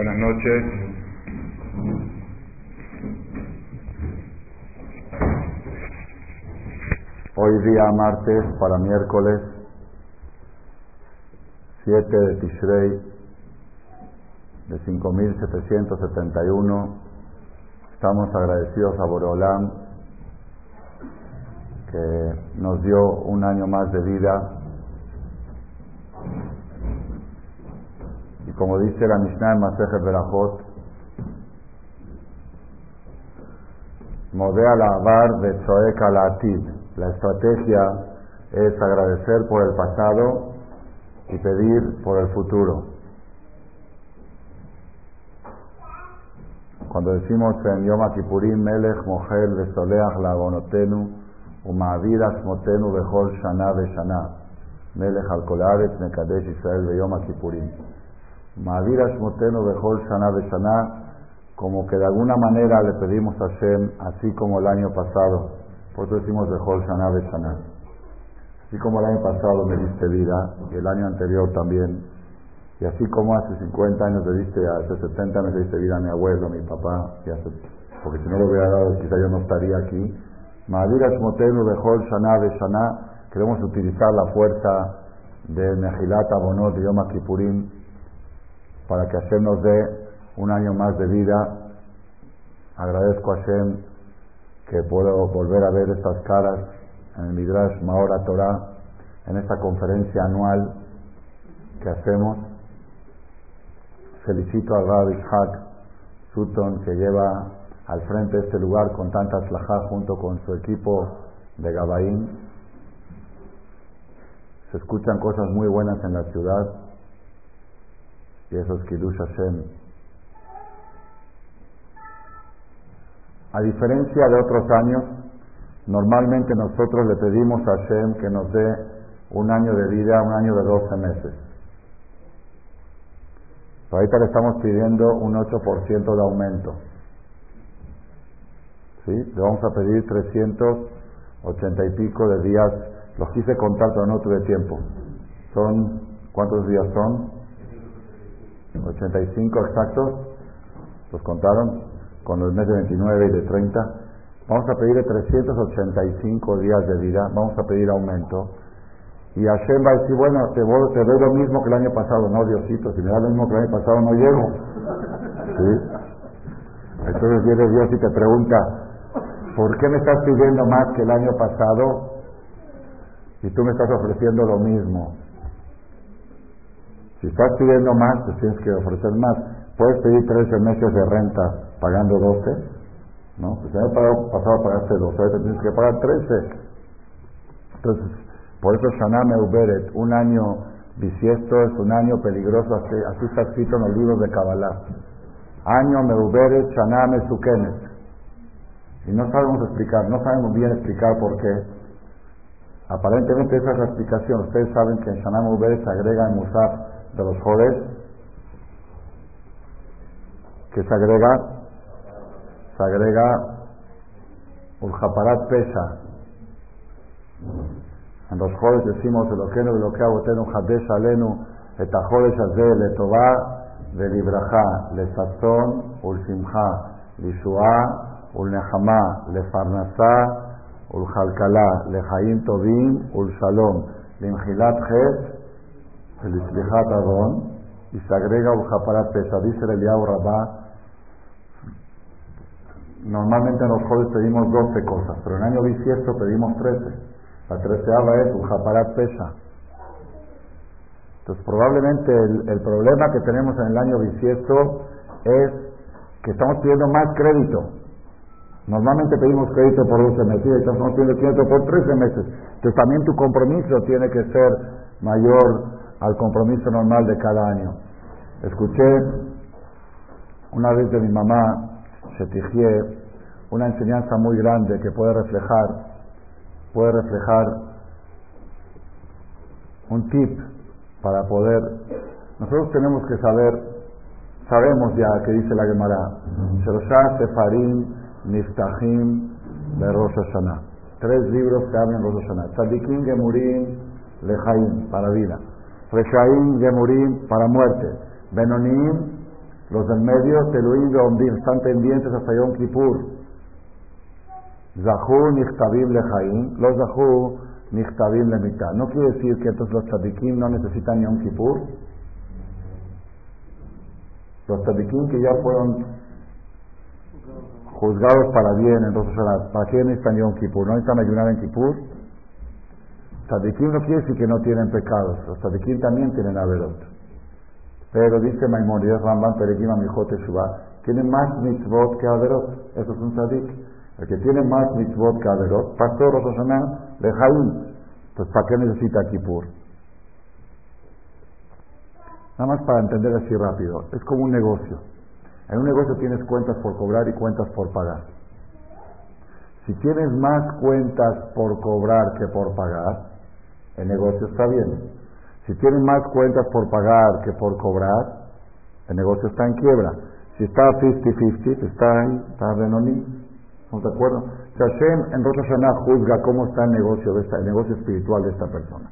Buenas noches. Hoy día martes para miércoles 7 de Tishrei de 5771. Estamos agradecidos a Boreolam que nos dio un año más de vida como dice la Mishnah en Masejet Berajot, Modea la Avar de Tzoek la La estrategia es agradecer por el pasado y pedir por el futuro. Cuando decimos en Yom Kippurim, Melech Mohel Vesoleach Lagonotenu, Umavidas Motenu Bechol Shana Shana, Melech Al Mekadesh Israel Yom Kippurim. Madiras Moteno Bejol Shana Shana, como que de alguna manera le pedimos a Hashem, así como el año pasado, por eso decimos Bejol Shana Shana. Así como el año pasado me diste vida, y el año anterior también, y así como hace 50 años le diste, hace 70 años le diste vida a mi abuelo, a mi papá, y hace, porque si no lo hubiera dado quizá yo no estaría aquí. Madiras Motenu Bejol Shana Shana, queremos utilizar la fuerza de Mejilat Abonot de Yom Kippurim para que Hashem nos dé un año más de vida. Agradezco a Hashem que puedo volver a ver estas caras en el Midrash Mahora Torah, en esta conferencia anual que hacemos. Felicito a Rabbi Ishaq Sutton que lleva al frente este lugar con tanta slajá junto con su equipo de Gabaín. Se escuchan cosas muy buenas en la ciudad y eso es Kiddush. A diferencia de otros años, normalmente nosotros le pedimos a Hashem que nos dé un año de vida, un año de 12 meses. ahorita le estamos pidiendo un 8% de aumento. ¿Sí? Le vamos a pedir 380 y pico de días. Los quise contar, pero no tuve tiempo. Son, ¿cuántos días son? 85 exactos, los contaron con los meses de 29 y de 30. Vamos a pedir 385 días de vida, vamos a pedir aumento. Y Hashem va a decir, bueno, te, te doy lo mismo que el año pasado. No, Diosito, si me da lo mismo que el año pasado no llego. Entonces viene Dios y te pregunta, ¿por qué me estás pidiendo más que el año pasado y tú me estás ofreciendo lo mismo? Si estás pidiendo más, te tienes que ofrecer más. Puedes pedir 13 meses de renta pagando 12, ¿no? Pues el año pasado pagaste 12, ahora tienes que pagar 13. Entonces, por eso Shana Meuberet, un año bisiesto es un año peligroso, así, así está escrito en los libros de Kabbalah. Año Meuberet, Shana Mesukenet. Y no sabemos explicar, no sabemos bien explicar por qué. Aparentemente esa es la explicación. Ustedes saben que en Shana Meuberet se agrega en Musaf de los jodes que se agrega se agrega Urjaparat Pesa. En los jodes decimos Eloqueno Eloquea Botenu Hadesh Alenu Etajodes Azel Letová Velibraja Lesazón Ulsimha Lishua Ulnehamá Lefarnasá Uljalkalá Lejaim Tobim Ulshalom Limjilat Het el Islihat Adon, y se agrega Uljaparat Pesa. Dice el Eliyahu Rabá, normalmente en los jóvenes pedimos 12 cosas, pero en el año bisiesto pedimos 13. La treceava es Uljaparat Pesa. Entonces, probablemente el, el, problema que tenemos en el año bisiesto es que estamos pidiendo más crédito. Normalmente pedimos crédito por 12 meses y estamos pidiendo crédito por 13 meses. Entonces, también tu compromiso tiene que ser mayor al compromiso normal de cada año. Escuché una vez de mi mamá, Shetijié, una enseñanza muy grande que puede reflejar, puede reflejar un tip para poder. Nosotros tenemos que saber, sabemos ya que dice la Gemara, Sefarim Niftahim de Rosh Hashanah. Tres libros que hablan Rosh Hashanah. Tzadikim Gemurim Lejaim, para vida. Reshaim Gemurim para muerte, Benonim Los del medio, Teluim Beomdim, están pendientes hasta Yom Kippur. Zahu Nichtabim Lejaim, los Zahu Nichtabim Lemita. No quiere decir que entonces los tzadikim no necesitan Yom Kippur. Los tzadikim que ya fueron juzgados para bien, entonces ¿para qué necesitan Yom Kippur? ¿No necesitan ayunar en Kippur? Tzadikim no quiere decir que no tienen pecados, los tzadikim también tienen averot. Pero dice Maimonides Ramban Perekim Amijote Shubá, tiene más mitzvot que Averot. Eso es un tzadik. El que tiene más mitzvot que Averot, pasó Rosh Hashanah de Jaim. Entonces, ¿para qué necesita Kippur? Nada más para entender así rápido. Es como un negocio. En un negocio tienes cuentas por cobrar y cuentas por pagar. Si tienes más cuentas por cobrar que por pagar, el negocio está bien. Si tienen más cuentas por pagar que por cobrar, el negocio está en quiebra. Si está 50-50, está en, está. ¿Estamos de acuerdo? Hashem en Rosh Hashanah juzga cómo está el negocio, de esta, el negocio espiritual de esta persona.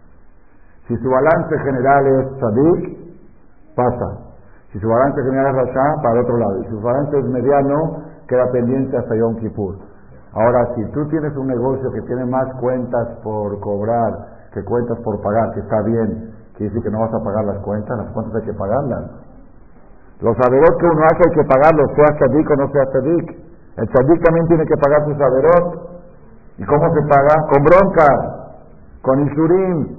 Si su balance general es Sadik, pasa. Si su balance general es Rasha, para el otro lado. Y si su balance es mediano, queda pendiente hasta Yom Kippur. Ahora, si tú tienes un negocio que tiene más cuentas por cobrar que cuentas por pagar, que está bien, Quiere decir que no vas a pagar las cuentas, las cuentas hay que pagarlas. Los averot que uno hace hay que pagarlos, sea tzadik o no sea tzadik. El tzadik también tiene que pagar sus averot. ¿Y cómo se paga? Con bronca, con isurim.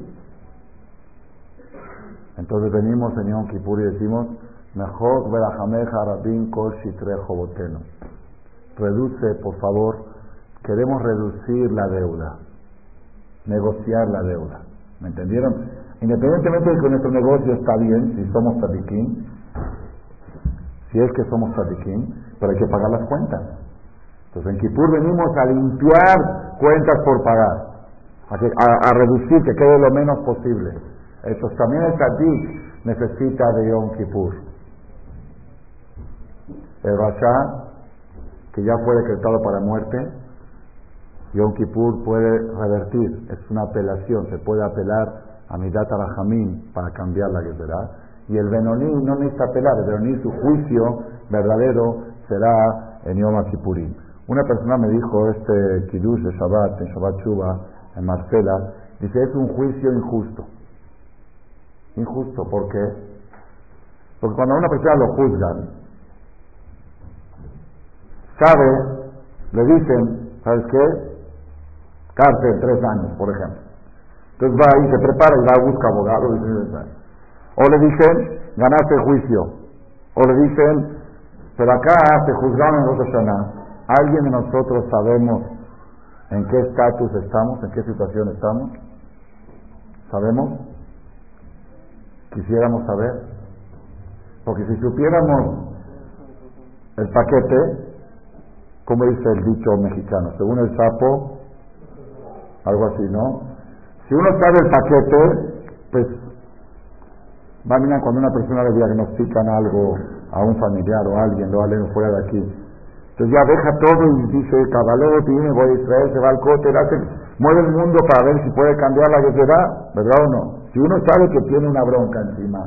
Entonces venimos en Yom Kippur y decimos, mejor verajameja rabin kol boteno. Reduce, por favor, queremos reducir la deuda, negociar la deuda. ¿Me entendieron? Independientemente de que nuestro negocio está bien, si somos tzadikim, si es que somos tzadikim, pero hay que pagar las cuentas. Entonces en Kippur venimos a limpiar cuentas por pagar, a, reducir, que quede lo menos posible. Entonces también el tzadik necesita de Yom Kippur. El Rasha, que ya fue decretado para muerte, Yom Kippur puede revertir, es una apelación, se puede apelar a Midat Arahamim para cambiar la será Y el Benoní no necesita apelar, el Benoní su juicio verdadero será en Yom Kippurim. Una persona me dijo este Kiddush de Shabbat, en Shabbat Shuba, en Marcela, dice, es un juicio injusto. Injusto, ¿por qué? Porque cuando a una persona lo juzgan, sabe, le dicen, ¿sabes qué? Cárcel, tres años, por ejemplo. Entonces va ahí, se prepara y va a buscar abogado. O le dicen, ganaste juicio. O le dicen, pero acá te juzgaron en Rosh Hashanah. ¿Alguien de nosotros sabemos en qué estatus estamos, en qué situación estamos? ¿Sabemos? Quisiéramos saber. Porque si supiéramos el paquete, como dice el dicho mexicano, según el sapo, algo así, ¿no? Si uno sabe el paquete, pues va a cuando una persona le diagnostican algo a un familiar o a alguien, lo valen fuera de aquí. Entonces ya deja todo y dice, caballero, tiene, voy a Israel, se va al cote, hace, mueve el mundo para ver si puede cambiar la da, ¿verdad o no? Si uno sabe que tiene una bronca encima.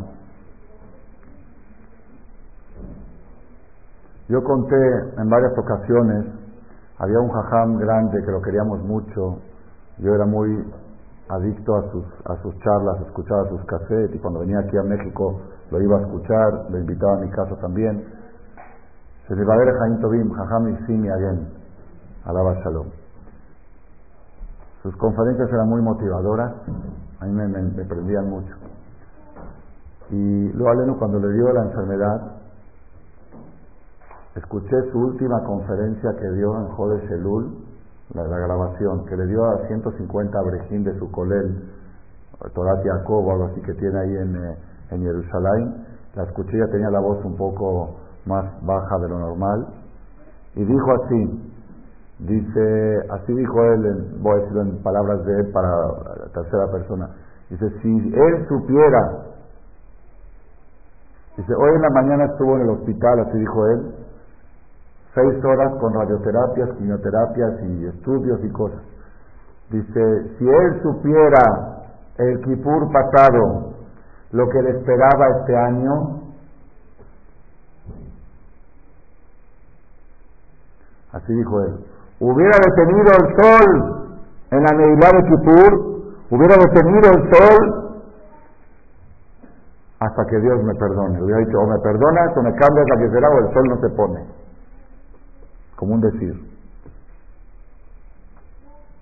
Yo conté en varias ocasiones, había un jajam grande que lo queríamos mucho, yo era muy adicto a sus, a sus charlas, escuchaba sus cassettes y cuando venía aquí a México lo iba a escuchar, lo invitaba a mi casa también. Se le va a ver Jaim Tobim, Jajam Simi Agen, alaba Shalom. Sus conferencias eran muy motivadoras, a mí me, prendían mucho. Y lo aleno cuando le dio la enfermedad, escuché su última conferencia que dio en Jode Shelul, la, grabación, que le dio a 150 abrejín de su colel, Torat Jacob o algo así que tiene ahí en, eh, en Jerusalén. La escuché, ya tenía la voz un poco más baja de lo normal. Y dijo así, dice, así dijo él, voy a decirlo en palabras de él para la tercera persona. Dice, si él supiera, dice, hoy en la mañana estuvo en el hospital, así dijo él, seis horas con radioterapias, quimioterapias y estudios y cosas. Dice, si él supiera el Kipur pasado, lo que le esperaba este año, así dijo él, hubiera detenido el sol en la Neilá de Kipur, hubiera detenido el sol hasta que Dios me perdone. Hubiera dicho, o me perdonas o me cambias la que será o el sol no se pone. Como un decir.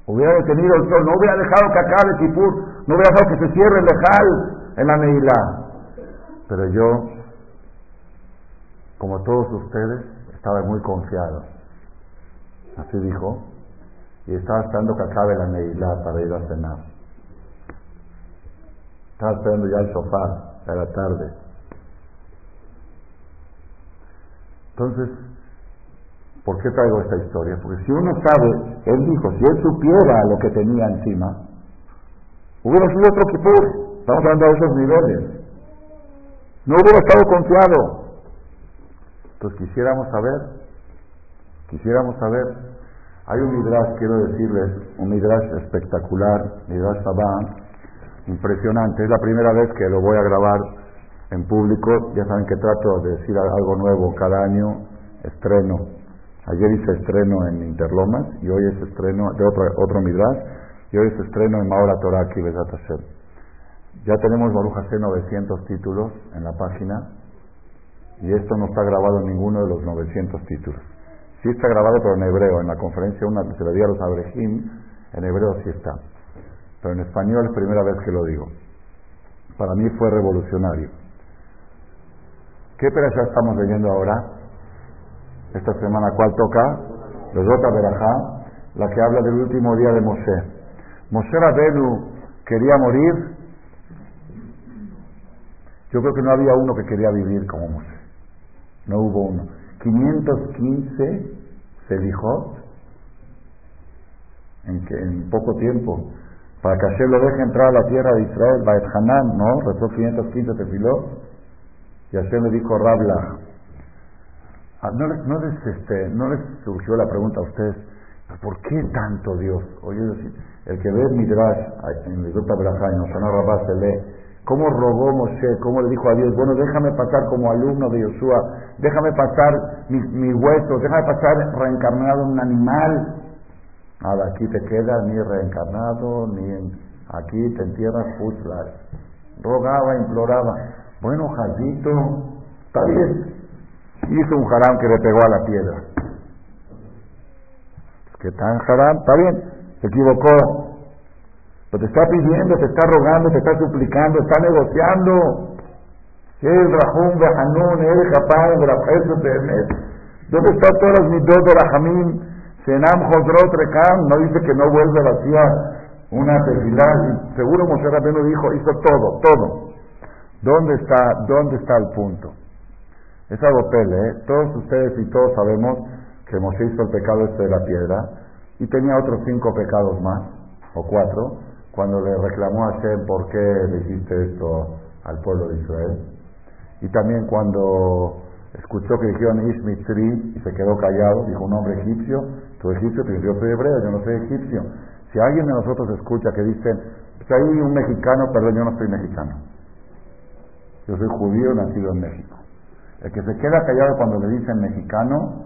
Hubiera detenido el sol, no hubiera dejado que acabe Kippur, no hubiera dejado que se cierre el lejal en la Neilá. Pero yo, como todos ustedes, estaba muy confiado. Así dijo. Y estaba esperando que acabe la Neilá para ir a cenar. Estaba esperando ya el sofá, a la tarde. Entonces, ¿por qué traigo esta historia? Porque si uno sabe, él dijo, si él supiera lo que tenía encima, hubiera sido otro Kipur. Estamos hablando de esos niveles. No hubiera estado confiado. Entonces quisiéramos saber, quisiéramos saber, hay un midrash, quiero decirles, un midrash espectacular, midrash Sabah, impresionante. Es la primera vez que lo voy a grabar en público. Ya saben que trato de decir algo nuevo cada año, estreno. Ayer hice estreno en Interlomas y hoy es estreno de otro, otro midrash y hoy es estreno en Maora Toraki Besat Ya tenemos Baruch Hashem 900 títulos en la página y esto no está grabado en ninguno de los 900 títulos. Sí está grabado, pero en hebreo. En la conferencia una se le di a los abrejim, en hebreo sí está. Pero en español es primera vez que lo digo. Para mí fue revolucionario. ¿Qué ya estamos leyendo ahora? Esta semana, ¿cuál toca? Los Dota Berajá, la que habla del último día de Moshe. Moshe Rabenu quería morir. Yo creo que no había uno que quería vivir como Moshe. No hubo uno. 515 se dijo en, que, en poco tiempo para que Hashem lo deje entrar a la tierra de Israel, Baet Hanan, ¿no? Rezó 515 tefilot y Hashem le dijo Rabla. Ah, ¿No les, no, les, este, ¿No surgió la pregunta a ustedes, ¿por qué tanto Dios? Oye, el que ve Midrash en el Berajá, en Osana Rabá se lee ¿Cómo rogó Moshe? ¿Cómo le dijo a Dios? Bueno, déjame pasar como alumno de Yoshua, déjame pasar mis, mis huesos, déjame pasar reencarnado en un animal. Nada, aquí te quedas ni reencarnado, ni en, aquí te entierras Futzlar. Rogaba, imploraba. Bueno, Jadito, está bien. Hizo un haram que le pegó a la piedra. ¿Qué tan haram? Está bien. Se equivocó. Pero te está pidiendo, te está rogando, te está suplicando, está negociando. El Rahum Behanun, el Japán, ¿Dónde están todas mis dos de Rahamim? Senam Jodrot Rekam, no dice que no vuelve vacía una tefilá. Seguro Moshe Rabbeinu dijo, hizo todo, todo. ¿Dónde está, dónde está el punto? Es algo pele, ¿eh? Todos ustedes y todos sabemos que Moshe hizo el pecado este de la piedra y tenía otros cinco pecados más, o cuatro, cuando le reclamó a Hashem por qué le hiciste esto al pueblo de Israel. Y también cuando escuchó que dijeron Ish y se quedó callado, dijo un hombre egipcio, tú egipcio, pero yo soy hebreo, yo no soy egipcio. Si alguien de nosotros escucha que dicen, pues hay un mexicano, perdón, yo no soy mexicano. Yo soy judío nacido en México. El que se queda callado cuando le dicen mexicano,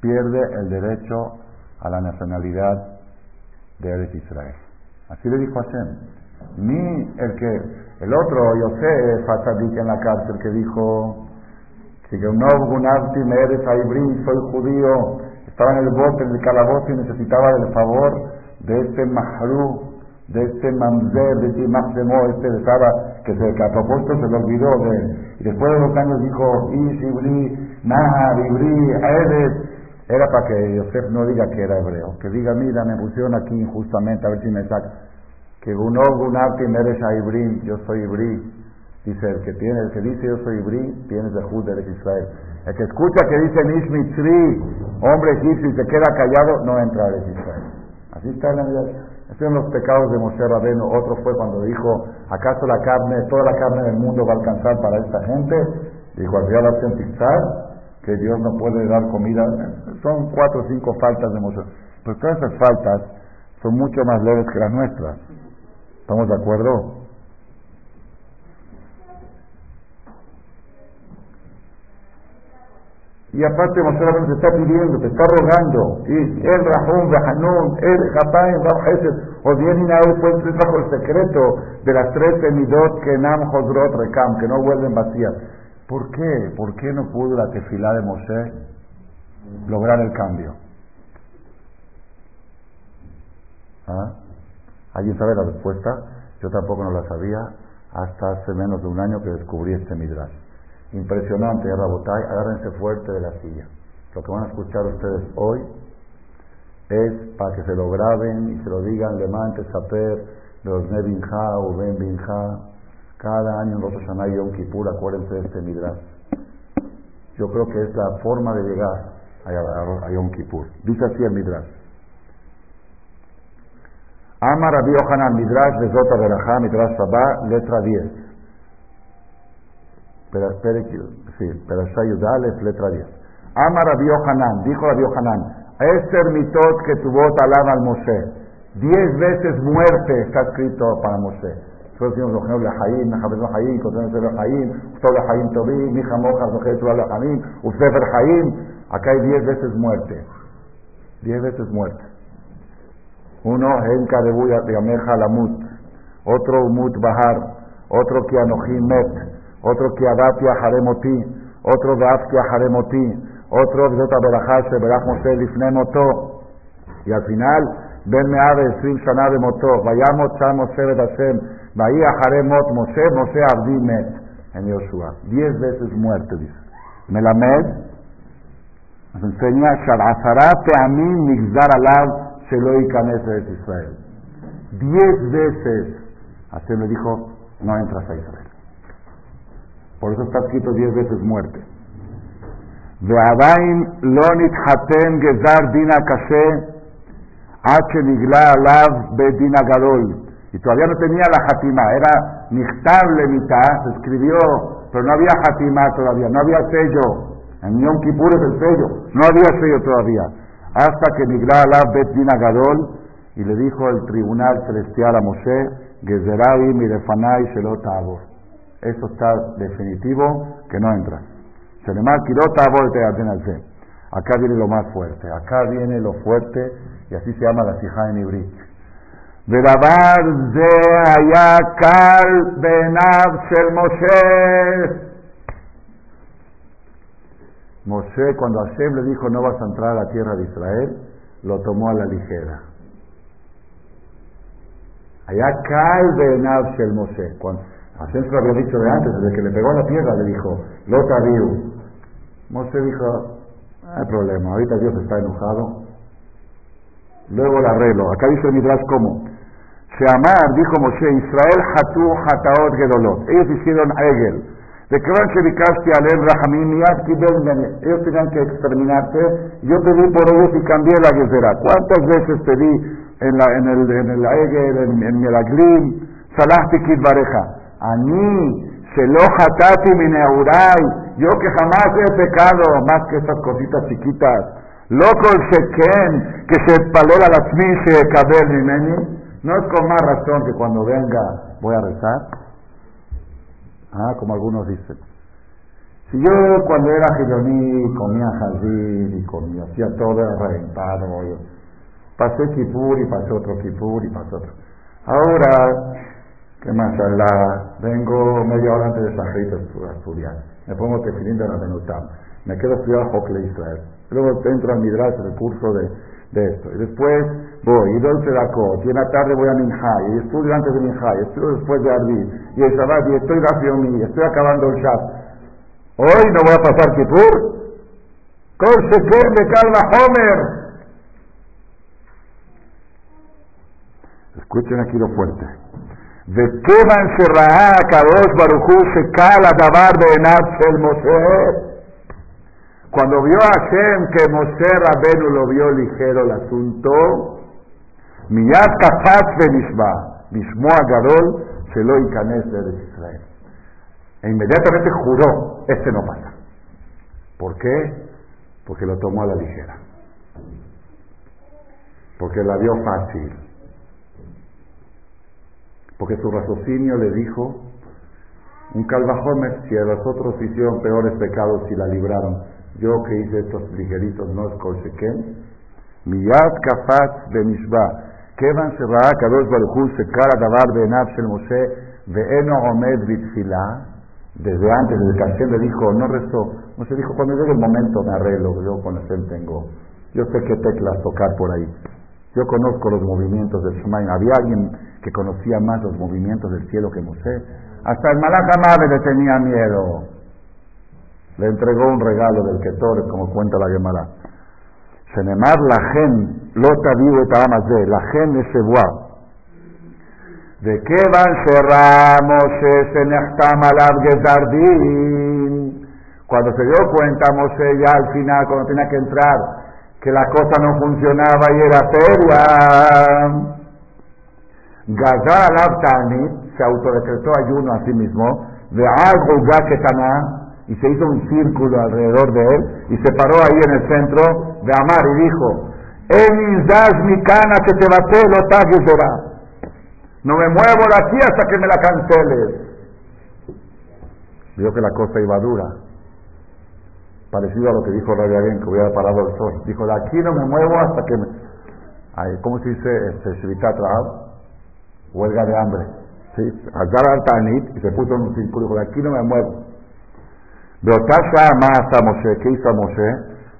pierde el derecho a la nacionalidad de Eretz Israel. Así le dijo Hashem. Ni el que, el otro, Yosef, Fatsadik en la cárcel, que dijo, que no gunarti me eres soy judío, estaba en el bote, en el calabozo y necesitaba del favor de este Mahru, de este Mamzer, de este Maxemo, este de Saba, que, se, que a propósito se lo olvidó de Y después de dos años dijo, Ish, Ibri, Nahar, Ibri, Eres, era para que Yosef no diga que era hebreo, que diga, mira, me pusieron aquí injustamente, a ver si me saca. Que Gunó Gunati eres a Ibrí, yo soy Ibrí. Dice, el que tiene, el que dice yo soy Ibrí, tienes de Jud de Israel. El que escucha que dice Nishmitri, hombre egipcio, y se queda callado, no entra a Israel. Así está en la vida. Estos son los pecados de Moshe Rabeno. Otro fue cuando dijo, ¿acaso la carne, toda la carne del mundo va a alcanzar para esta gente? Dijo, había la opción que Dios no puede dar comida. Son cuatro o cinco faltas de Moshe. Pero todas esas faltas son mucho más leves que las nuestras. ¿Estamos de acuerdo? Y aparte Moshe te está pidiendo, te está rogando. Y el Rahum, Hanun, el Japán, o bien y pues es bajo el secreto de las tres midot que Nam, Jodrot, Rekam, que no vuelven vacías. ¿Por qué? ¿Por qué no pudo la tefilá de Moshe lograr el cambio? ¿Ah? ¿Alguien sabe la respuesta? Yo tampoco no la sabía hasta hace menos de un año que descubrí este midrash. Impresionante, ¿eh, Rabotay, agárrense fuerte de la silla. Lo que van a escuchar ustedes hoy es para que se lo graben y se lo digan Lemante Saper, los Nebinja o Ben Binja. Cada año en Rosh y Yom Kippur, acuérdense de este midrash. Yo creo que es la forma de llegar a, Yom Kippur. Dice así el midrash. Ama Rabbi Yohanan Midrash de Zota Berajá, Midrash Sabá, letra 10. Pero Yudales, letra 10. Ama Rabbi Yohanan, dijo Rabbi Yohanan, Esther mitot que tu voz al Moshe. Diez veces muerte está escrito para Moshe. Nosotros decimos de Jaim, Najabez Jaim, Cotones de Jaim, Ustol de Jaim Tobí, Mija Mojas, Noje de Jaim, Usefer Jaim. Acá hay diez veces muerte. Diez veces muerte. Uno, Enka de Buya de Ameja Lamut. Otro, Umut Bahar. Otro, Kianohim Met otro que Adatia Haremoti, otro Daftia Haremoti, otro Zota Berajase, Beraj Moshe Lifne Moto. Y al final, Ben Meave, Srim Shana de Moto, Vayamot Sham Moshe Bedashem, Bahía Haremot Moshe, Moshe Abdi Met, en Yoshua. Diez veces muerto, dice. Melamed nos enseña Shalazara Teamim Migzar Alav Sheloi Kanes de Israel. Diez veces, así me dijo, no entras a Israel. Por eso está escrito diez veces muerte. ועדיין לא נתחתן גזר דין הקשה עד שנגלה עליו בית דין Y todavía no tenía la hatima, era nichtable mitad, se escribió, pero no había hatima todavía, no había sello. En Yom Kippur es el sello, no había sello todavía. Hasta que Nigla Alab Bet Din y le dijo el tribunal celestial a Moshe, Gezerai Mirefanai Shelot Abor Eso está definitivo que no entras. Se le quirota, Acá viene lo más fuerte, acá viene lo fuerte, y así se llama la sijá en ibrit. Verabar de Ayakal Benab Shel Moshe. Moshe, cuando Hashem le dijo no vas a entrar a la tierra de Israel, lo tomó a la ligera. Ayakal Benab Shel Moshe. Hashem se lo había dicho de antes, desde que le pegó la tierra, le dijo, Lota viu. Moshe dijo, no hay problema, ahorita Dios está enojado. Luego la arreglo. Acá dice el Midrash cómo. Sheamar, dijo Moshe, Israel hatu hataot gedolot. Ellos hicieron egel. De que alem rahamim Ellos tenían que exterminarse. Yo pedí por ellos y cambié la gezerá. ¿Cuántas veces pedí en, la, en el, en el en, en el aglim? Salahti bareja. Ani, Shelo Hatati Mineurai, yo que jamás he pecado más que esas cositas chiquitas. Loco el Sheken, que se espalela las se Kabel Mimeni, no es con más razón que cuando venga voy a rezar. Ah, como algunos dicen. Si yo cuando era gironí comía jardín y comía, hacía todo reventado, yo pasé Kipur y pasé otro Kipur y pasé otro. Ahora que más la vengo media hora antes de Sahrit a estudiar. Me pongo tefilín de la. Me quedo a estudiar Israel. Luego entro al Midrash, el curso de, de, esto. Y después voy, y doy Sedakot. Y en la tarde voy a Minhai. Y estudio antes de Minhai. Y estudio después de Arbi. Y el Shabbat. Y estoy y Estoy acabando el Shabbat. Hoy no voy a pasar Kippur. Sheker de Calva Homer. Escuchen aquí lo fuerte. וכיוון שראה הקדוש ברוך הוא שקל הדבר בעיניו של Moshe, cuando vio a Hashem que Moshe Rabenu lo vio ligero el asunto, miyad kafat benishma, mishmo agadol, se lo ikanes de Israel. E inmediatamente juró, este no pasa. ¿Por qué? Porque lo tomó a la ligera. Porque la vio fácil porque su raciocinio le dijo, un calvajomer, si a los otros hicieron peores pecados y la libraron, Yo que hice estos ligeritos, no es colsequén. Miyad kafat benishba. Kevan será kadosh baruchu se cara davar benab shel Moshe ve'eno omed bitfila. Desde antes, desde que Hashem le dijo, no rezó. Moshe dijo, cuando llegue el momento me arreglo, yo con Hashem tengo. Yo sé qué teclas tocar por ahí. Yo conozco los movimientos del Shemaim. Había alguien que conocía más los movimientos del cielo que Moshe. Hasta el Malach le tenía miedo. Le entregó un regalo del Ketor, como cuenta la Gemara. Senemar la gen, lota vivo de la gen es ¿De qué van cerramos ese Nechtam Gezardin? Cuando se dio cuenta Moshe ya al final, cuando tenía que entrar, que la cosa no funcionaba y era feria. Gazal Abtani se autodecretó ayuno a sí mismo, de algo y se hizo un círculo alrededor de él, y se paró ahí en el centro de Amar y dijo, mi cana que te bate lo será. No me muevo de aquí hasta que me la canceles. Vio que la cosa iba dura parecido a lo que dijo Rabia que hubiera parado el sol. Dijo, de aquí no me muevo hasta que... Me... Ay, ¿Cómo se dice? Este, huelga de hambre. ¿Sí? Azar al Tanit y se puso en un círculo y dijo, de aquí no me muevo. De Otasha hasta Moshe, ¿qué hizo Moshe?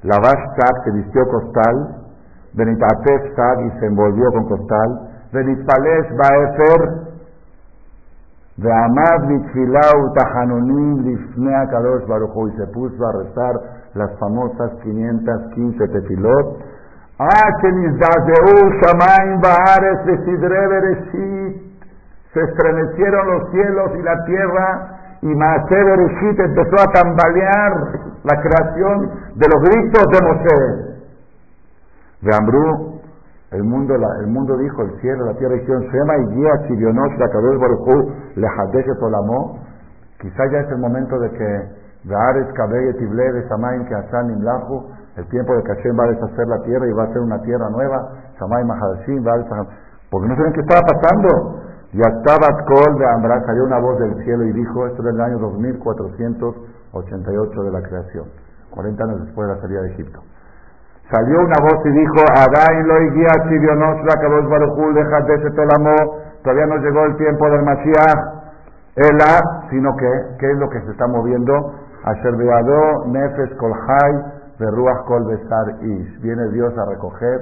La Vashtat que vistió costal, Benitatef y se envolvió con costal, Benitpalesh Baefer ועמד בתפילה ותחנונים לפני הקדוש ברוך הוא, y se puso a rezar las famosas 515 tefilot, עד שנזדעזעו שמיים בארץ וסדרי בראשית, se estremecieron los cielos y la tierra, y Maase Bereshit empezó a tambalear la creación de los gritos de Moisés. De Ambrú, el mundo, el mundo dijo, el cielo, la tierra dijeron, Shema y guía Chirionosh, la Kadosh Baruchu, le Hadesh Tolamó. Quizá ya es el momento de que Veares, Kabeye, Tible, de que Hashem, Imlahu, el tiempo de que Hashem va a deshacer la tierra y va a ser una tierra nueva, Shamaim, Mahadashim, va a Porque no saben qué estaba pasando. Ya estaba Kol de Ambra, cayó una voz del cielo y dijo, esto era el año 2488 de la creación, 40 años después de la salida de Egipto. Salió una voz y dijo, Adain lo guía la Kadosh Baruchul, de ese tolamo, todavía no llegó el tiempo del Mashiach, Ela, sino que, ¿qué es lo que se está moviendo? Asher Beado, Nefes Kolhai, Beruach Kol Besar Ish. Viene Dios a recoger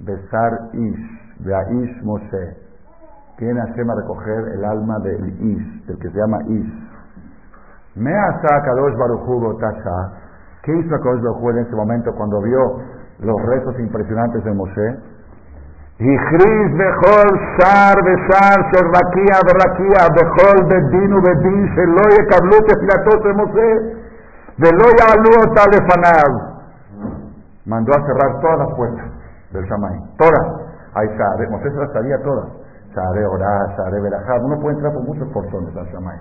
Besar Ish, Ish Moshe. Viene Hashem a recoger el alma del Ish, del que se llama Ish. Me asa Kadosh Baruchu. ¿Qué hizo Kadosh Baruchu en ese momento cuando vio los retos impresionantes de Moshe. Y Chris Bejol Sar Besar Serraquía Berraquía Bejol Bedinu Bedin Sheloye Kablut Efilatos de Moshe Veloya Alu Otalefanab. Mandó a cerrar todas las puertas del Shamay, todas. Ahí sabe, Moshe se las sabía todas. Sabe orar, sabe verajar. Uno puede entrar por muchos portones al Shamay.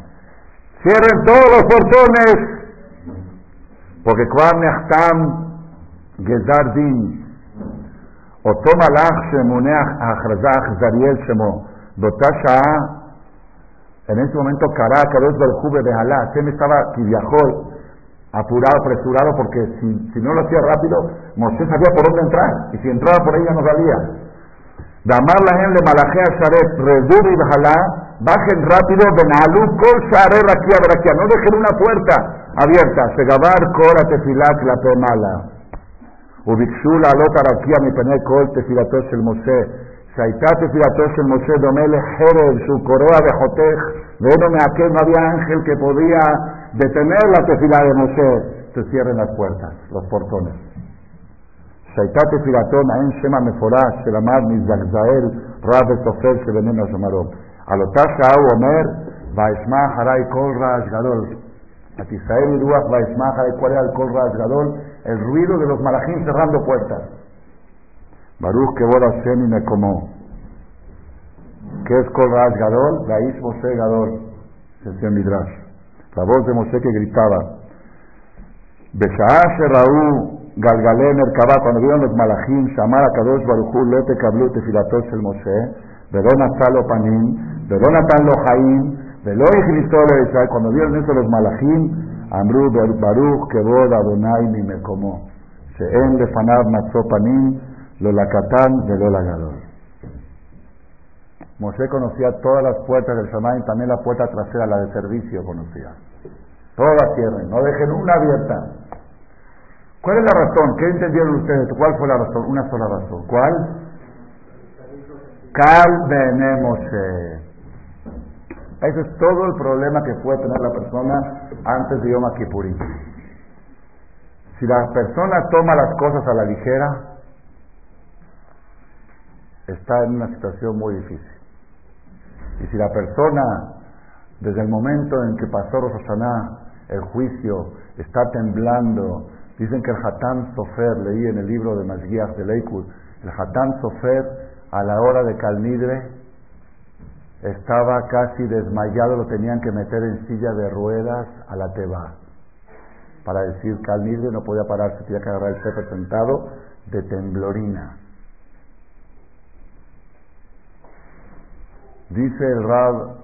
Cierren todos los portones, porque Kuan Nehtam גזר דין. אותו מלאך שמונה ההכרזה אכזריאל שמו, באותה שעה, en ese momento Kará, Kadosh Baruj Behalá, me estaba Kiviajol, apurado, apresurado, porque si, si, no lo hacía rápido, Moshe sabía por dónde entrar, y si entraba por ahí ya no salía. Damar la gente de Malajea Sharet, Redur y Behalá, bajen rápido, Benalú, Kol Sharet, Rakia, Rakia, no dejen una puerta abierta, Segabar, Kora, Tefilat, la Pemala. וביקשו לעלות הרקיע מפני כל תפילתו של משה, שהייתה תפילתו של משה דומה לחרב שהוא קורע וחותך, ואינו מעכב, no había ángel que podía detener la tefila de Moshe, se cierren las puertas, los portones. שהייתה תפילתו מעין שם המפורש שלמד מזגזאל רב וסופר שבינינו השמרום. על אותה שעה הוא אומר, וישמע אחריי כל רעש גדול. Atisael y Ruach Vaismaja, ¿cuál era el Kol Gadol? El ruido de los malachim cerrando puertas. Baruch que boda me como. ¿Qué es Kol Gadol? Laish Moshe Gadol. Sección Midrash. La voz de Moshe que gritaba. Beshaashe Raú Galgalé Merkabá, cuando vieron los malachim, Shamar Kadosh Baruchu, Lote Kablu Tefilatos el Moshe, Bedonatan lo Panim, Bedonatan lo Jaim, cuando vieron eso los malachim, Amru Baruch Kebod Adonai mi Mekomo. She'en lefanav matzopanim lo lakatan de lo lagador. Moshe conocía todas las puertas del Shamayim, también la puerta trasera, la de servicio, conocía. Todas cierren, no dejen una abierta. ¿Cuál es la razón? ¿Qué entendieron ustedes? ¿Cuál fue la razón? Una sola razón. ¿Cuál? Cal Moshe. Ese es todo el problema que puede tener la persona antes de Yom Kippurim. Si la persona toma las cosas a la ligera, está en una situación muy difícil. Y si la persona, desde el momento en que pasó Rosh el juicio, está temblando, dicen que el Hatán Sofer, leí en el libro de Masguías de Leikud, el Hatán Sofer, a la hora de Calnidre, estaba casi desmayado, lo tenían que meter en silla de ruedas a la teba. Para decir Calnidre no podía pararse, tenía que agarrar el jefe sentado de temblorina. Dice el Rab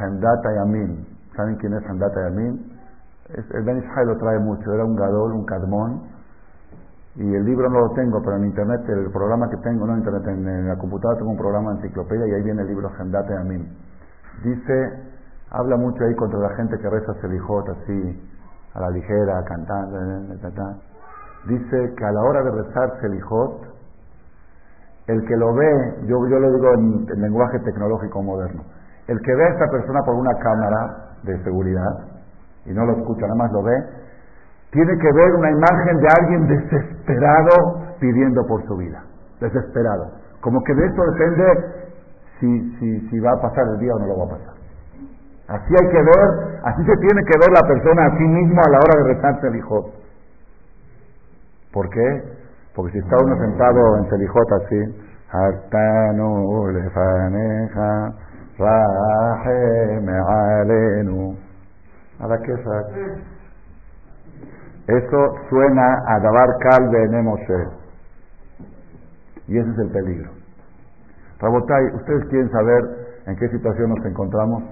Hendata Yamin. ¿Saben quién es Hendata Yamin? el Ben Israel lo trae mucho. Era un gadol, un cadmón. Y el libro no lo tengo, pero en internet, el programa que tengo, no en internet, en, la computadora tengo un programa de enciclopedia y ahí viene el libro Hendata Yamin. Dice, habla mucho ahí contra la gente que reza Selijot así, a la ligera, cantando, Dice que a la hora de rezar Selijot, el que lo ve, yo, yo lo digo en, lenguaje tecnológico moderno, el que ve a esta persona por una cámara de seguridad y no lo escucha, nada más lo ve, tiene que ver una imagen de alguien desesperado pidiendo por su vida, desesperado. Como que de esto depende si, si, si va a pasar el día o no lo va a pasar. Así hay que ver, así se tiene que ver la persona a sí mismo a la hora de rezarse el hijo. ¿Por qué? Porque si está uno sentado en Selijot así, Hartanu alenu. ¿A qué Eso suena a Dabar Calve Moshe. Y ese es el peligro. Rabotai, ¿ustedes quieren saber en qué situación nos encontramos?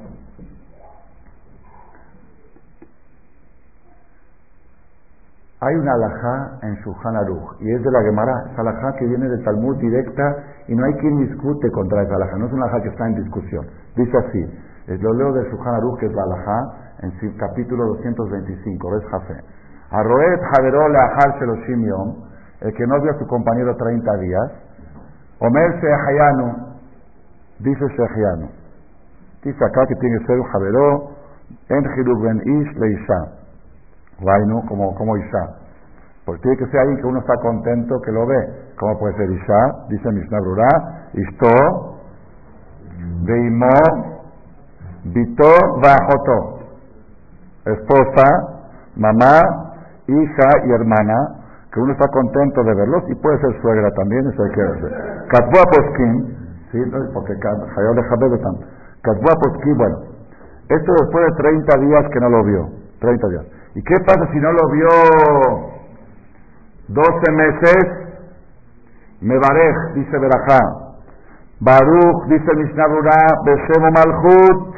Hay una alajá en Shulchan Aruch y es de la Gemara, es alajá que viene del Talmud directa y no hay quien discute contra esa alajá, no es una alajá que está en discusión. Dice así, lo leo de Shulchan Aruch que es la alajá en capítulo 225, es Jafé. Arroet Javerol Ahar Sheloshim Yom, el que no vio a su compañero 30 días, Omer Shehayanu, dice Shehayanu, dice acá que tiene que ser un Javeró en Ben Ish Leisha Vainu como, como Isha. Porque tiene que ser alguien que uno está contento que lo ve. ¿Cómo puede ser Isha? Dice Mishnah Brura, Isto, Beimo, Vito, Bajoto. Esposa, mamá, hija y hermana, que uno está contento de verlos y puede ser suegra también, eso hay que hacer. Katbua Poskin, sí, porque Hayol de tanto. Katbua Poskin, bueno, esto después de 30 días que no lo vio, 30 días. ¿Y qué pasa si no lo vio 12 meses? Mebarej, dice Berajá. Baruch, dice Mishnah Besemo Malchut.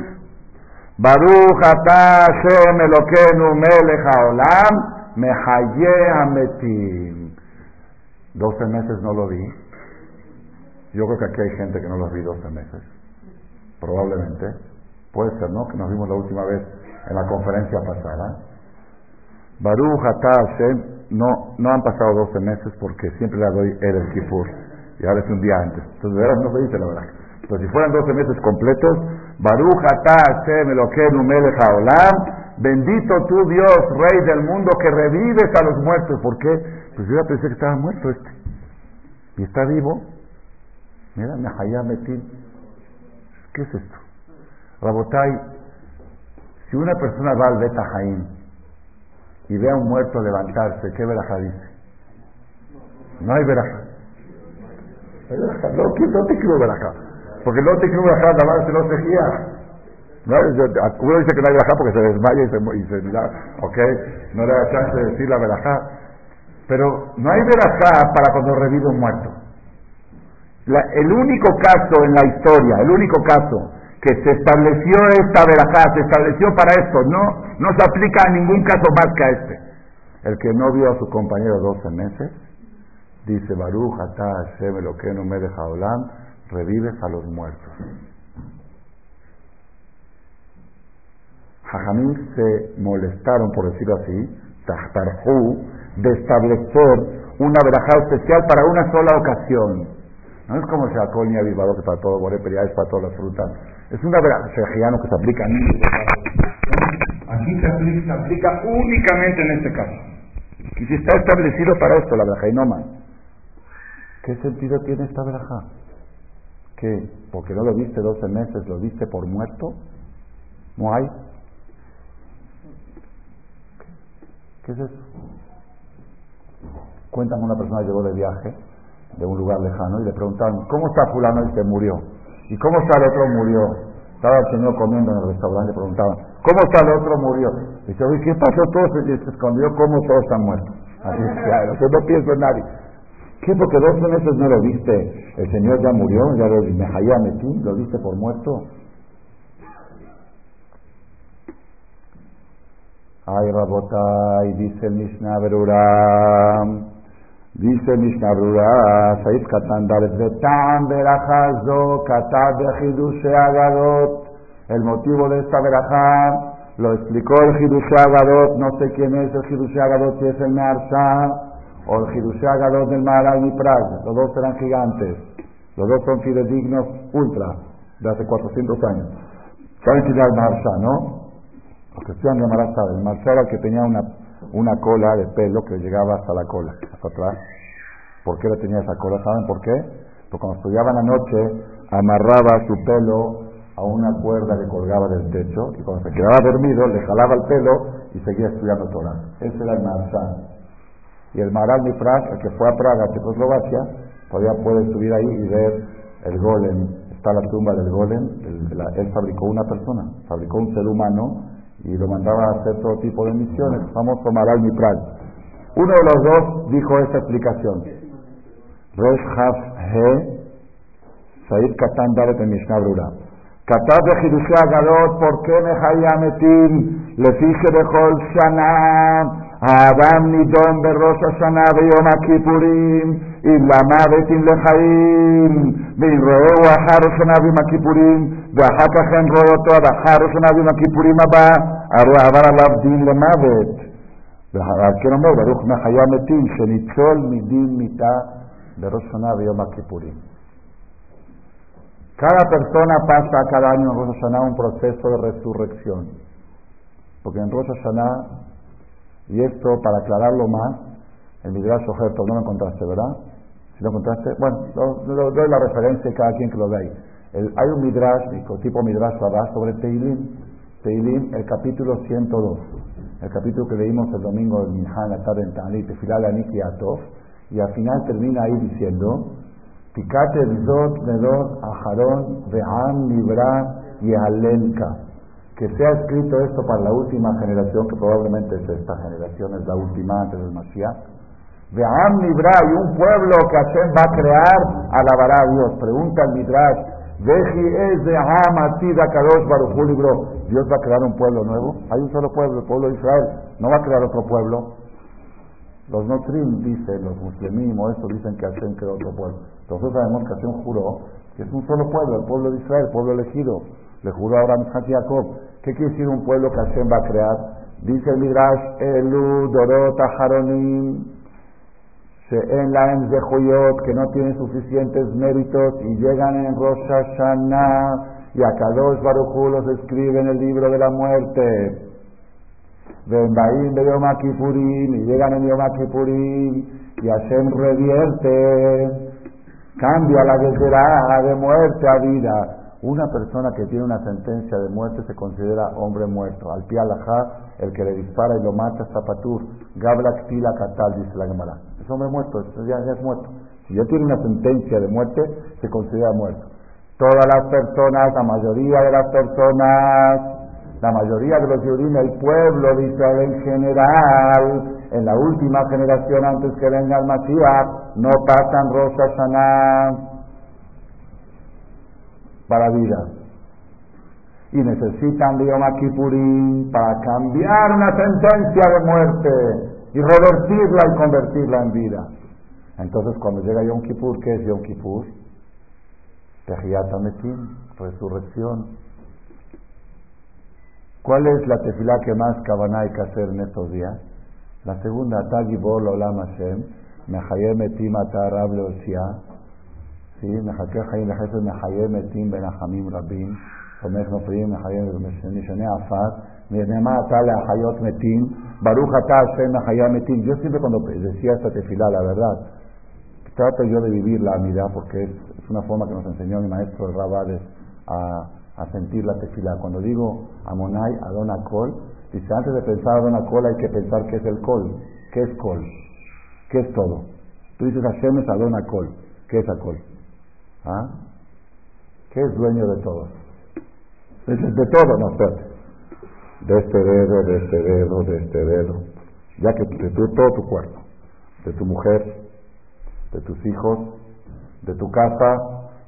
Baruch ata Hashem Elokenu melech haolam mehaye hametim. 12 meses no lo vi. Yo creo que aquí hay gente que no lo vi 12 meses. Probablemente. Puede ser, ¿no? Que nos vimos la última vez en la conferencia pasada. Baruch Hashem, no, no han pasado 12 meses porque siempre le doy el Kipur y ahora es un día antes. Entonces, de verdad no se dice la verdad. Pero si fueran 12 meses completos, Baruch Hashem Elokeinu Haolam, bendito tú Dios, Rey del mundo, que revives a los muertos. ¿Por qué? Pues yo ya pensé que estaba muerto este. Y está vivo. Mira, Mehayah Metin. ¿Qué es esto? Rabotai, si una persona va al Beta y ve a un muerto levantarse, ¿qué verajá dice? No hay verajá. No, no te quiero verajá. Porque no te quiero verajá, nada más se no se guía. ¿No? Uno dice que no hay verajá porque se desmaya y se, y mira, ok, no le da chance de decir la verajá. Pero no hay verajá para cuando revive un muerto. el único caso en la historia, el único caso que se estableció esta verajá, se estableció para esto, no, no se aplica a ningún caso más que a este. El que no vio a su compañero 12 meses, dice Baruch, Atá, Hashem, lo que no me deja hablar, revives a los muertos. Jajamín se molestaron, por decirlo así, Tahtarhu, de establecer una verajá especial para una sola ocasión. No es como Shakol ni Avivado que para todo, Boré es para todas las frutas. Es una verajá que se aplica a Aquí se aplica, se aplica únicamente en este caso. Y si está establecido para esto, la verajá y no más. ¿Qué sentido tiene esta verajá? ¿Qué? ¿Porque no lo viste 12 meses, lo viste por muerto? ¿No hay? ¿Qué es eso? Cuentan una persona que llegó de viaje de un lugar lejano y le preguntaban, ¿cómo está fulano? Y se murió. ¿Y cómo está el otro? Murió. Estaba el señor comiendo en el restaurante y preguntaban, ¿cómo está el otro? Murió. Y dice, ¿qué pasó? Todo se, se escondió, ¿cómo todos están muertos? Así claro, yo no pienso en nadie. ¿Qué? Porque dos meses no lo viste. El Señor ya murió, ya lo metí, lo viste por muerto. Ay, Rabotai, dice Mishnah Beruram, dice Mishnah Berurah, Saif Katan Dalet, Betam Berajazo, Katab Bechidushe Agadot. El motivo de esta verajá lo explicó el Hidushe Agadot, no sé quién es el Hidushe Agadot, si es el Narsa o el Hidushé Agadot del Maharal Prag, los dos eran gigantes, los dos son fidedignos ultra, de hace 400 años. ¿Saben quién era el Maharsha, no? Los que estudian de saben, el Maharsha era el que tenía una, una cola de pelo que llegaba hasta la cola, hasta atrás. ¿Por qué le tenía esa cola? ¿Saben por qué? Porque cuando estudiaba en la noche, amarraba su pelo a una cuerda que colgaba del techo y cuando se quedaba dormido le jalaba el pelo y seguía estudiando Torah. Ese era el Maharsha. Y el Maral Nifrak, el que fue a Praga, Checoslovaquia, todavía puede subir ahí y ver el golem. Está la tumba del golem. Él, fabricó una persona, fabricó un ser humano y lo mandaba a hacer todo tipo de misiones. Famoso Maral Nifrak. Uno de los dos dijo esta explicación. Rosh Haf He, Said Katan Daret en Mishnah Brura. Katat de Hidushé Agadot, ¿por qué Mehayametim? Le fiche de Hol Shana. האדם נידון בראש השנה ביום הכיפורים, אם למוות אם לחיים, ואם רואהו אחר השנה ביום הכיפורים, ואחר כך אין רואה אותו עד אחר השנה ביום הכיפורים הבא, הרי עבר עליו דין למוות. ועל כן אומר, ברוך מחיה מתים, שניצול מדין מיתה בראש השנה ביום הכיפורים. Cada persona pasa cada año en Rosh Hashanah un proceso de resurrección. Porque en Rosh Hashanah y esto, para aclararlo más, el Midrash objeto no lo encontraste, ¿verdad? Si lo encontraste, bueno, lo, doy la referencia y cada quien que lo vea. hay un Midrash, tipo Midrash Rabá, sobre Teilim, Teilim, el capítulo 102, el capítulo que leímos el domingo del Minhan, la tarde en Tanit, Tefilal Anik y Atov, y al final termina ahí diciendo, Pikate Bizot Medor Ajarón Ve'am Libra y Alenka que se ha escrito esto para la última generación, que probablemente es esta generación, es la última antes del Mashiach. Vean Midrash, un pueblo que Hashem va a crear, alabará a Dios. Pregunta el Midrash, Veji es de Hamatida Kadosh Baruchu libro. Dios va a crear un pueblo nuevo. Hay un solo pueblo, el pueblo de Israel. No va a crear otro pueblo. Los Notrim dicen, los muslimim o eso dicen que Hashem creó otro pueblo. Nosotros sabemos que Hashem juró que es un solo pueblo, el pueblo de Israel, el pueblo elegido. Le juró Abraham, y Jacob. ¿Qué quiere decir un pueblo que Hashem va a crear? Dice el Midrash, Elu, Dorot, Aharonim, en la Joyot, que no tienen suficientes méritos y llegan en Rosh Hashanah y a Kadosh Baruchu los escribe en el libro de la muerte. Baim de Yom Kippurim y llegan en Yom Kippurim y Hashem revierte, cambia la guerra de muerte a vida una persona que tiene una sentencia de muerte se considera hombre muerto. Al pie el que le dispara y lo mata es zapatur. Gabla ktila katal, dice la Gemara. Es hombre muerto, ya, es muerto. Si ya tiene una sentencia de muerte, se considera muerto. Todas las personas, la mayoría de las personas, la mayoría de los Yurim, el pueblo de Israel en general, en la última generación antes que venga el Mashiach, no pasan Rosh Hashanah para vida. y necesitan de Yom Kippurim para cambiar una sentencia de muerte y revertirla y convertirla en vida. Entonces, cuando llega Yom Kippur, ¿qué es Yom Kippur? Tehiyat resurrección. ¿Cuál es la tefilá que más cabana hay que hacer en estos días? La segunda, Tagibol Olam Hashem, Mehayem Etim Atar Osia, yo siempre cuando decía esta tefilá, la verdad, trato yo de vivir la amidad porque es, una forma que nos enseñó mi maestro Rabades a, a, sentir la tefilá. Cuando digo Amonai Adona Kol, dice antes de pensar Adona Kol hay que pensar qué es el Kol, qué es Kol, qué es todo. Tú dices Hashem es Adona Kol, qué es Akol. ¿Ah? ¿Qué es dueño de todo? de todo, no, espérate. De este dedo, de este dedo, de este dedo. Ya que de todo tu cuerpo, de tu mujer, de tus hijos, de tu casa,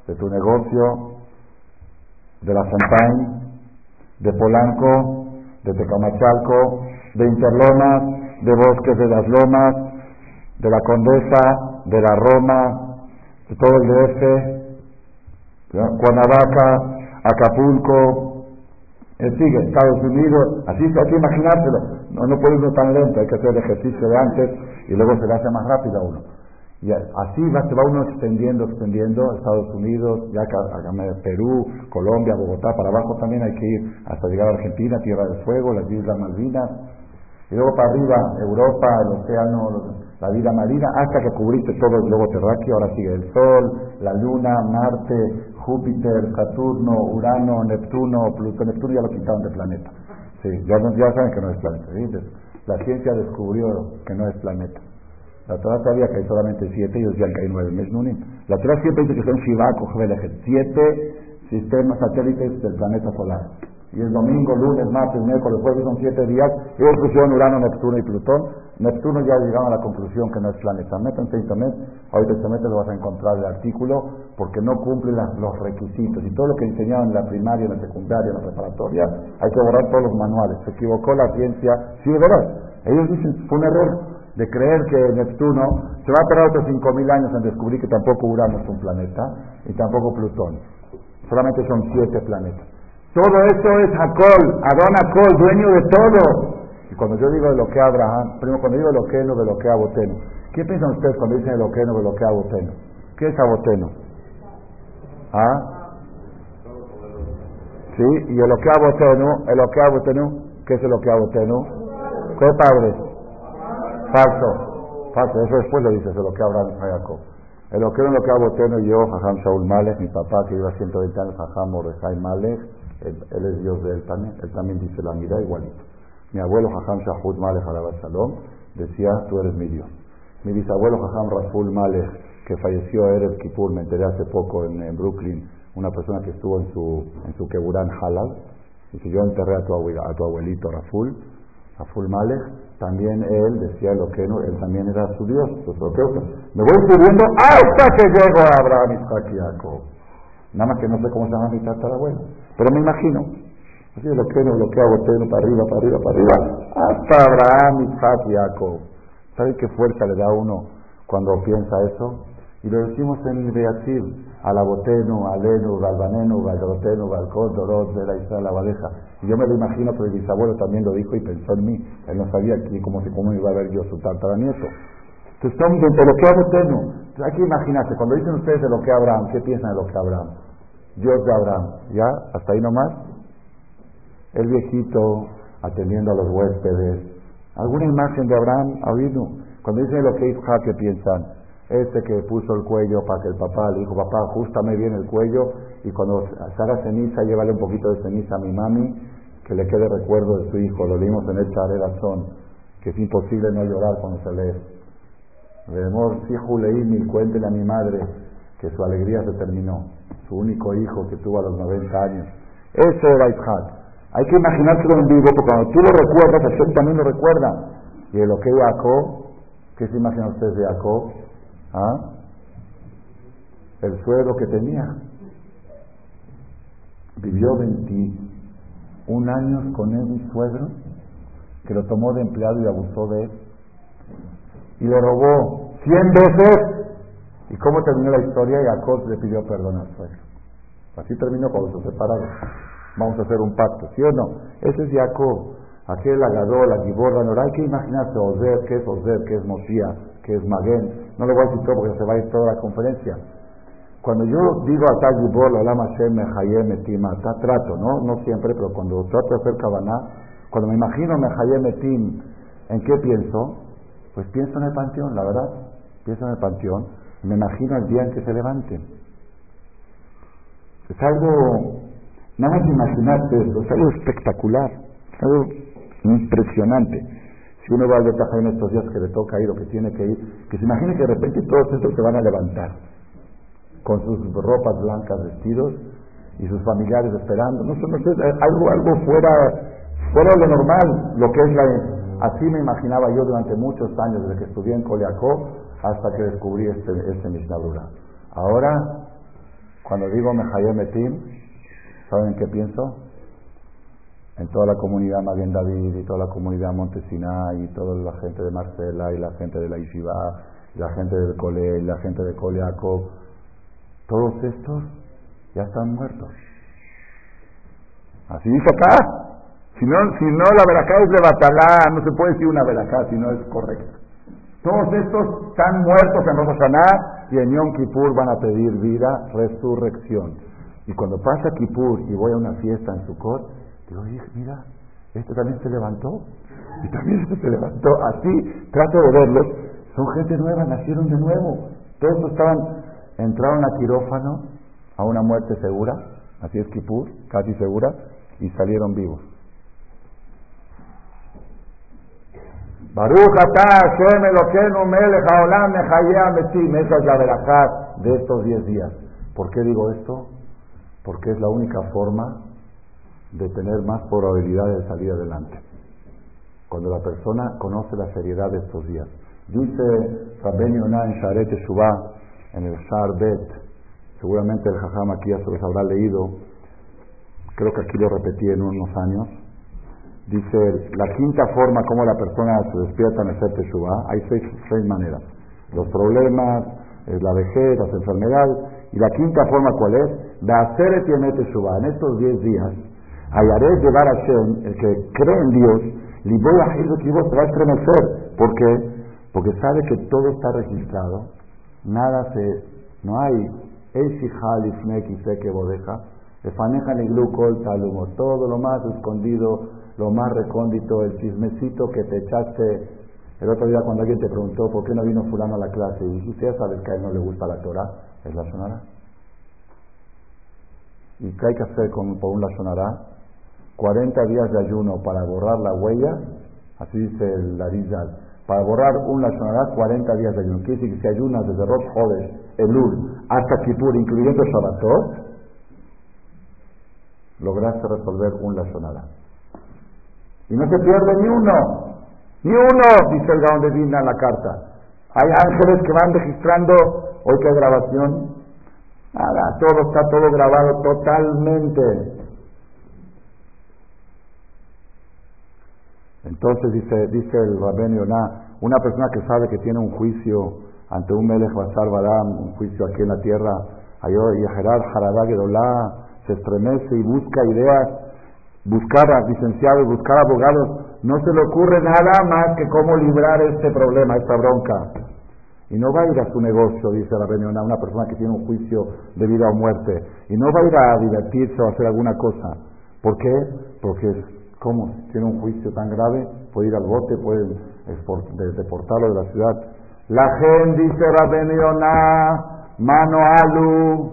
de tu negocio, de la Fontaine, de Polanco, de Tecamachalco, de Interlomas, de Bosques de las Lomas, de la Condesa, de la Roma, de todo el DF, Cuernavaca, Acapulco, eh, sigue, Estados Unidos, así hay que imaginárselo. No, no puede uno tan lento, hay que hacer el ejercicio de antes y luego se le hace más rápido a uno. Y así va, se va uno extendiendo, extendiendo, Estados Unidos, ya Perú, Colombia, Bogotá, para abajo también hay que ir hasta llegar a Argentina, Tierra del Fuego, las Islas Malvinas, y luego para arriba, Europa, el océano, la vida marina, hasta que cubriste todo el globo terráqueo, ahora sigue el Sol, la Luna, Marte, Júpiter, Saturno, Urano, Neptuno, Plutón, Neptuno ya lo quitaron de planeta. Sí, ya, ya saben que no es planeta. La ciencia descubrió que no es planeta. La Torah sabía que hay solamente siete y ellos decían que hay nueve. La Torah siempre dice que son Shivaco, siete sistemas satélites del planeta solar y el domingo, lunes, martes, miércoles, jueves son siete días, ellos pusieron Urano, Neptuno y Plutón. Neptuno ya llegaron a la conclusión que no es planeta. Métanse internet, ahorita internet lo vas a encontrar el artículo, porque no cumple los requisitos. Y todo lo que enseñaban en la primaria, en la secundaria, en la preparatoria, hay que borrar todos los manuales. Se equivocó la ciencia, sí, de verdad. Ellos dicen, fue un error de creer que Neptuno se va a tardar otros 5.000 años en descubrir que tampoco Urano es un planeta y tampoco Plutón. Solamente son siete planetas. Todo eso es Jacob, Adón Jacob, dueño de todo. Y cuando yo digo de lo que Abraham, primero cuando digo de lo que no de lo que Aboteno, ¿qué piensan ustedes cuando dicen de lo que no de lo que Aboteno? ¿Qué es Aboteno? ¿Ah? Sí, y el lo que Aboteno, el que Aboteno, ¿qué es el lo que Aboteno? ¿Qué padre? Falso. Falso, eso después lo dice, de lo que Abraham a Jacob. El lo que no lo que Aboteno yo, Jajam Shaul Malek, mi papá que iba 120 años, Jajam Mordejai Malek, él, es Dios de él también, él también dice la mirada igualito. Mi abuelo Jajam Shahud Malech Shalom decía, tú eres mi Dios. Mi bisabuelo Jajam Raful Malech, que falleció a Erev Kippur, me enteré hace poco en, Brooklyn, una persona que estuvo en su, en su Keburán Halal, si yo enterré a tu, a tu abuelito Raful, Raful Malech, también él decía lo que no, él también era su Dios, su propio. Me voy subiendo hasta que llego a Abraham, Isaac y Jacob. Nada más que no sé cómo se llama mi tatarabuelo. Pero me imagino. Así lo que no, lo que hago, para arriba, para arriba, para arriba. Hasta Abraham, Isaac y Jacob. ¿Sabe qué fuerza le da uno cuando piensa eso? Y lo decimos en el Beatzir. Alabotenu, Alenu, Galbanenu, Galrotenu, Galcón, Dorot, de la Isla, la Valeja. Yo me lo imagino, pero mi bisabuelo también lo dijo y pensó en mí. Él no sabía que, cómo, cómo iba a ver yo su tataranieto. Entonces, estamos de lo que Abotenu. Hay que imaginarse, cuando dicen ustedes de lo que Abraham, ¿qué piensan de lo que Abraham? Dios de Abraham. ¿Ya? ¿Hasta ahí nomás? El viejito atendiendo a los huéspedes. ¿Alguna imagen de Abraham ha habido? Cuando dicen lo que Isaac, ¿qué piensan? Este que puso el cuello para que el papá le dijo, papá, ajustame bien el cuello y cuando salga ceniza, llévale un poquito de ceniza a mi mami, que le quede recuerdo de su hijo. Lo vimos en esta razón, que es imposible no llorar cuando se lee. De amor, si Juleín, cuéntele a mi madre que su alegría se terminó su único hijo que tuvo a los 90 años. Ese era Isaac. Hay que imaginárselo en vivo, porque cuando tú lo recuerdas, Hashem también lo recuerda. Y lo que Jacob, ¿qué se imagina usted de Jacob? ¿Ah? El suegro que tenía. Vivió 20, un año con él mi suegro, que lo tomó de empleado y abusó de él. Y le robó cien veces. ¿Y cómo terminó la historia? Jacob le pidió perdón al suegro. Así terminó cuando se separaron. Vamos a hacer un pacto, ¿sí o no? Ese es Jacob. Aquel agador, la giborra, no hay que imaginarse Ozer, qué es Ozer, qué es Mosía, qué es Maguen. No le voy a decir todo porque se va a ir toda la conferencia. Cuando yo digo a tal gibor, la lama Shem, Mejayem, Metim, trato, ¿no? No siempre, pero cuando trato de hacer Kabaná, cuando me imagino Mejayem, Metim, ¿en qué pienso? Pues pienso en el panteón, la verdad. Pienso en el panteón me imagino el día en que se levanten. Es algo, nada más imaginarte esto, es algo espectacular, es algo impresionante. Si uno va al detalle en estos días que le toca ir o que tiene que ir, que se imagine que de repente todos estos se van a levantar con sus ropas blancas vestidos y sus familiares esperando. No, no sé, algo, algo fuera, fuera de lo normal, lo que es la... Así me imaginaba yo durante muchos años, desde que estudié en Coleacó hasta que descubrí este, este Mishnah Ahora, cuando digo Mejayem Metim, ¿saben en qué pienso? en toda la comunidad Maguen David y toda la comunidad Montesina y toda la gente de Marcela y la gente de la Yeshiva y la gente del Cole y la gente de Coleaco, todos estos ya están muertos. Así dice acá. Si no, si no la veracá es de Batalá, no se puede decir una veracá si no es correcta. Todos estos están muertos en Rosh Hashanah y en Yom Kippur van a pedir vida, resurrección. Y cuando pasa Kippur y voy a una fiesta en Sukkot, Digo, mira, este también se levantó. Y también este se levantó. Así trato de verlos. Son gente nueva, nacieron de nuevo. Todos estaban, entraron a quirófano a una muerte segura, así es Kipur, casi segura, y salieron vivos. Esa es la de estos diez días. ¿Por qué digo esto? Porque es la única forma de tener más probabilidad de salir adelante. Cuando la persona conoce la seriedad de estos días. Dice Rabben Yonah en Sharet Shubá, en el Shar Bet, seguramente el Jajam aquí ya se los habrá leído, creo que aquí lo repetí en unos años. Dice, la quinta forma como la persona se despierta en el Teshuvah, hay seis, seis maneras. Los problemas, la vejez, las enfermedades, y la quinta forma, ¿cuál es? De hacer Teshuvah. En estos diez días, Hayaré de Hashem, el que cree en Dios, que vos se va a estremecer. ¿Por qué? Porque sabe que todo está registrado, nada se, no hay todo lo más escondido, lo más recóndito, el chismecito que te echaste el otro día cuando alguien te preguntó por qué no vino fulano a la clase y dijiste, ya sabes que a él no le gusta la Torah, es la sonará. ¿Y qué hay que hacer con, por un la sonará? 40 días de ayuno para borrar la huella, así dice el Arizal, para borrar un Lashonará, 40 días de ayuno. Quiere que si ayunas desde Rosh Hodesh, Elul, hasta Kippur, incluyendo Shabbatot, lograste resolver un Lashonará. Y no se pierde ni uno, ni uno, dice el Gaón de Dina en la carta. Hay ángeles que van registrando, hoy que hay grabación, nada, todo está todo grabado totalmente. Entonces dice, dice el Rabén Yonah, una persona que sabe que tiene un juicio ante un Melech Basar Badam, un juicio aquí en la tierra, y Gerard Gedolá, se estremece y busca ideas, buscar a licenciados, buscar abogados, no se le ocurre nada más que cómo librar este problema, esta bronca. Y no va a ir a su negocio, dice la Yonah, una persona que tiene un juicio de vida o muerte, y no va a ir a divertirse o a hacer alguna cosa. ¿Por qué? Porque ¿Cómo? Tiene un juicio tan grave, puede ir al bote, puede deportarlo de la ciudad. La gente dice Rabben Yonah, mano alu,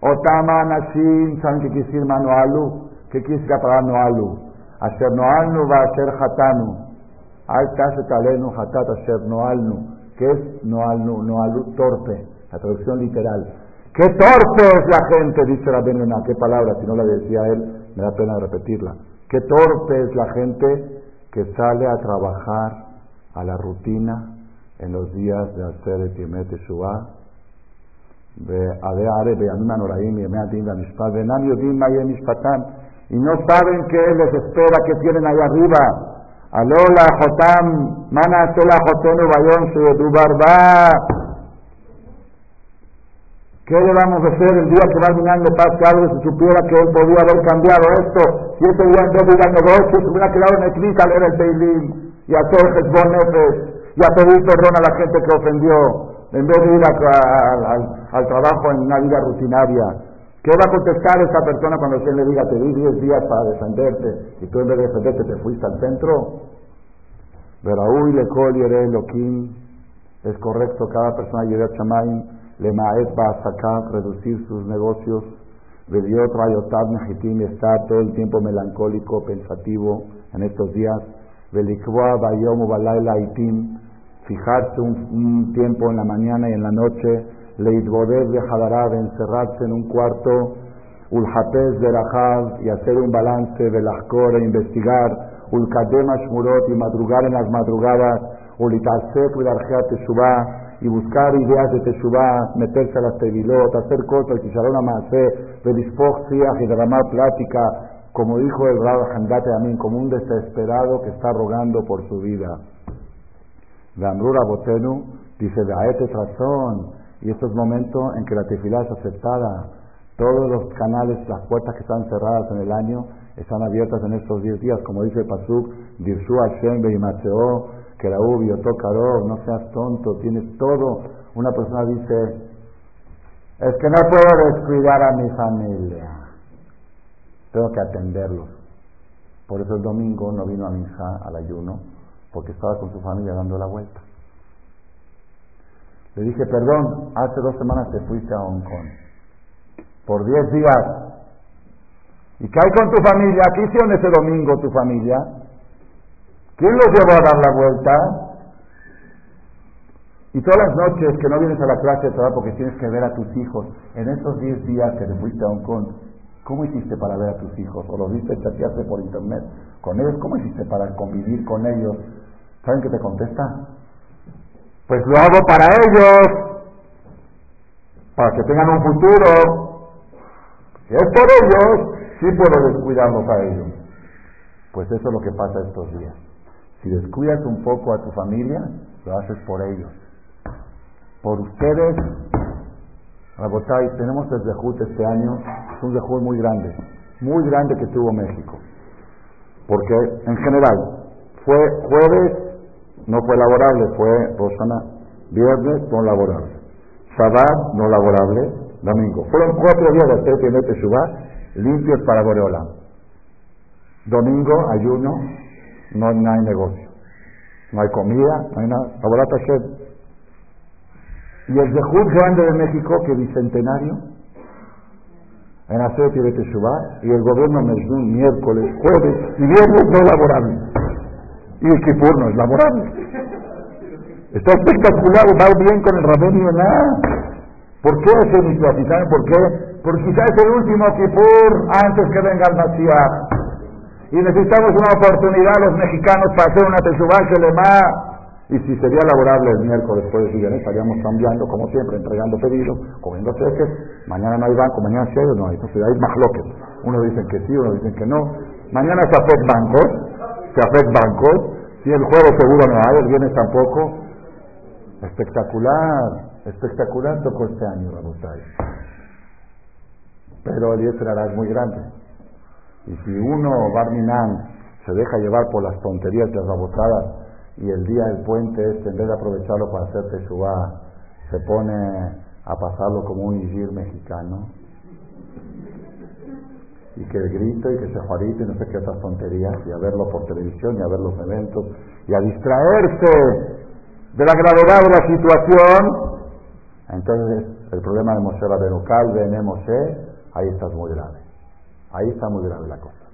otama nashim, ¿saben qué quiere decir mano alu? ¿Qué quiere decir la palabra no alu? Asher noalnu va asher hatanu. Ay tashet alenu hatat asher noalnu. ¿Qué es noalnu? Noalu torpe, la traducción literal. ¡Qué torpe es la gente! Dice Rabben Yonah. ¿Qué palabra? Si no la decía él, me da pena repetirla. Qué torpe es la gente que sale a trabajar a la rutina en los días de hacer Timet Shua. y no saben qué les espera, qué tienen allá arriba. Alola Jotam, Mana Sola Jotenu Bayon Barba. ¿Qué le vamos a hacer el día que va de paz que algo si supiera que él podía haber cambiado esto? Si ese día en vez de ir se hubiera quedado en el clic a leer el Teilim y a hacer Hezbon y a pedir perdón a la gente que ofendió en vez de ir al trabajo en una vida rutinaria. ¿Qué va a contestar esa persona cuando él le diga, te di 10 días para defenderte y tú en vez de defenderte te fuiste al centro? Veraúi le col Elohim. Es correcto, cada persona a Chamaim le maet sacar, reducir sus negocios, Veliot Rayotab Mejitim está todo el tiempo melancólico, pensativo en estos días, Velikwa Bayom Itim, fijarse un, tiempo en la mañana y en la noche, Leitbodev de Hadarab, encerrarse en un cuarto, Ulhapez de Rahab y hacer un balance las e investigar, Ulkadem Ashmurot y madrugar en las madrugadas, Ulitasek Vidarjeat Teshuvah, y buscar ideas de Teshuvah, meterse a las tevilot, hacer cosas, a Maaseh, de y derramar plática, como dijo el Rab Handate Amin, como un desesperado que está rogando por su vida. Gamrura Botenu dice, Aete razón, y estos momentos en que la tefilá es aceptada, todos los canales, las puertas que están cerradas en el año, están abiertas en estos 10 días, como dice el Pasuk, Dirshu Hashem Beimatseo, que la ubio, tocaro, no seas tonto, tienes todo. Una persona dice, es que no puedo descuidar a mi familia, tengo que atenderlos. Por eso el domingo no vino a mi hija al ayuno, porque estaba con su familia dando la vuelta. Le dije, perdón, hace dos semanas te fuiste a Hong Kong, por diez días. ¿Y qué hay con tu familia? ¿Qué hicieron ese domingo tu familia? ¿Quién los llevó a dar la vuelta? Y todas las noches que no vienes a la clase de trabajo porque tienes que ver a tus hijos, en esos 10 días que te fuiste a Hong Kong, ¿cómo hiciste para ver a tus hijos? ¿O los viste chatearse por internet con ellos? ¿Cómo hiciste para convivir con ellos? ¿Saben qué te contesta? Pues lo hago para ellos, para que tengan un futuro. Si es por ellos, sí puedo descuidarlos a ellos. Pues eso es lo que pasa estos días. Si descuidas un poco a tu familia, lo haces por ellos. Por ustedes, Rabotay, tenemos el Zehut este año, es un Zehut muy grande, muy grande que tuvo México. Porque en general, fue jueves, no fue laborable, fue Rosana, viernes no laborable, Shabbat no laborable, domingo. Fueron cuatro días de hacer primer limpios para Boreola. Domingo, ayuno, no, hay negocio. No hay comida, no hay nada. Y el Zehut grande de México, que bicentenario, en hacer de y el gobierno Mejnun miércoles, jueves y viernes no laborable. Y el Kipur no es laborable. Está espectacular, va bien con el Rabén y nada. ¿Por qué ese? ¿Saben por qué? Porque quizás es el último Kipur antes que venga el Mashiach y necesitamos una oportunidad los mexicanos para hacer una le lema. Y si sería laborable el miércoles, después de estaríamos cambiando, como siempre, entregando pedidos, comiendo cheques. Mañana no hay banco, mañana sí hay no hay. Entonces hay más bloques. Unos dicen que sí, unos dicen que no. Mañana se afectan bancos, se afectan bancos. Si el jueves seguro no hay, el viernes tampoco. Espectacular, espectacular tocó este año, Rabotay. Pero el 10 es muy grande. Y si uno, Barminan, se deja llevar por las tonterías de rabotadas y el día del puente este, en vez de aprovecharlo para hacer teshuva, se pone a pasarlo como un igir mexicano, y que grite y que se juarite y no sé qué otras tonterías, y a verlo por televisión y a ver los eventos, y a distraerse de la gravedad de la situación, entonces el problema de Moshe Rabenu, de Moshe, ahí estás muy grave. Ahí está muy grave la cosa.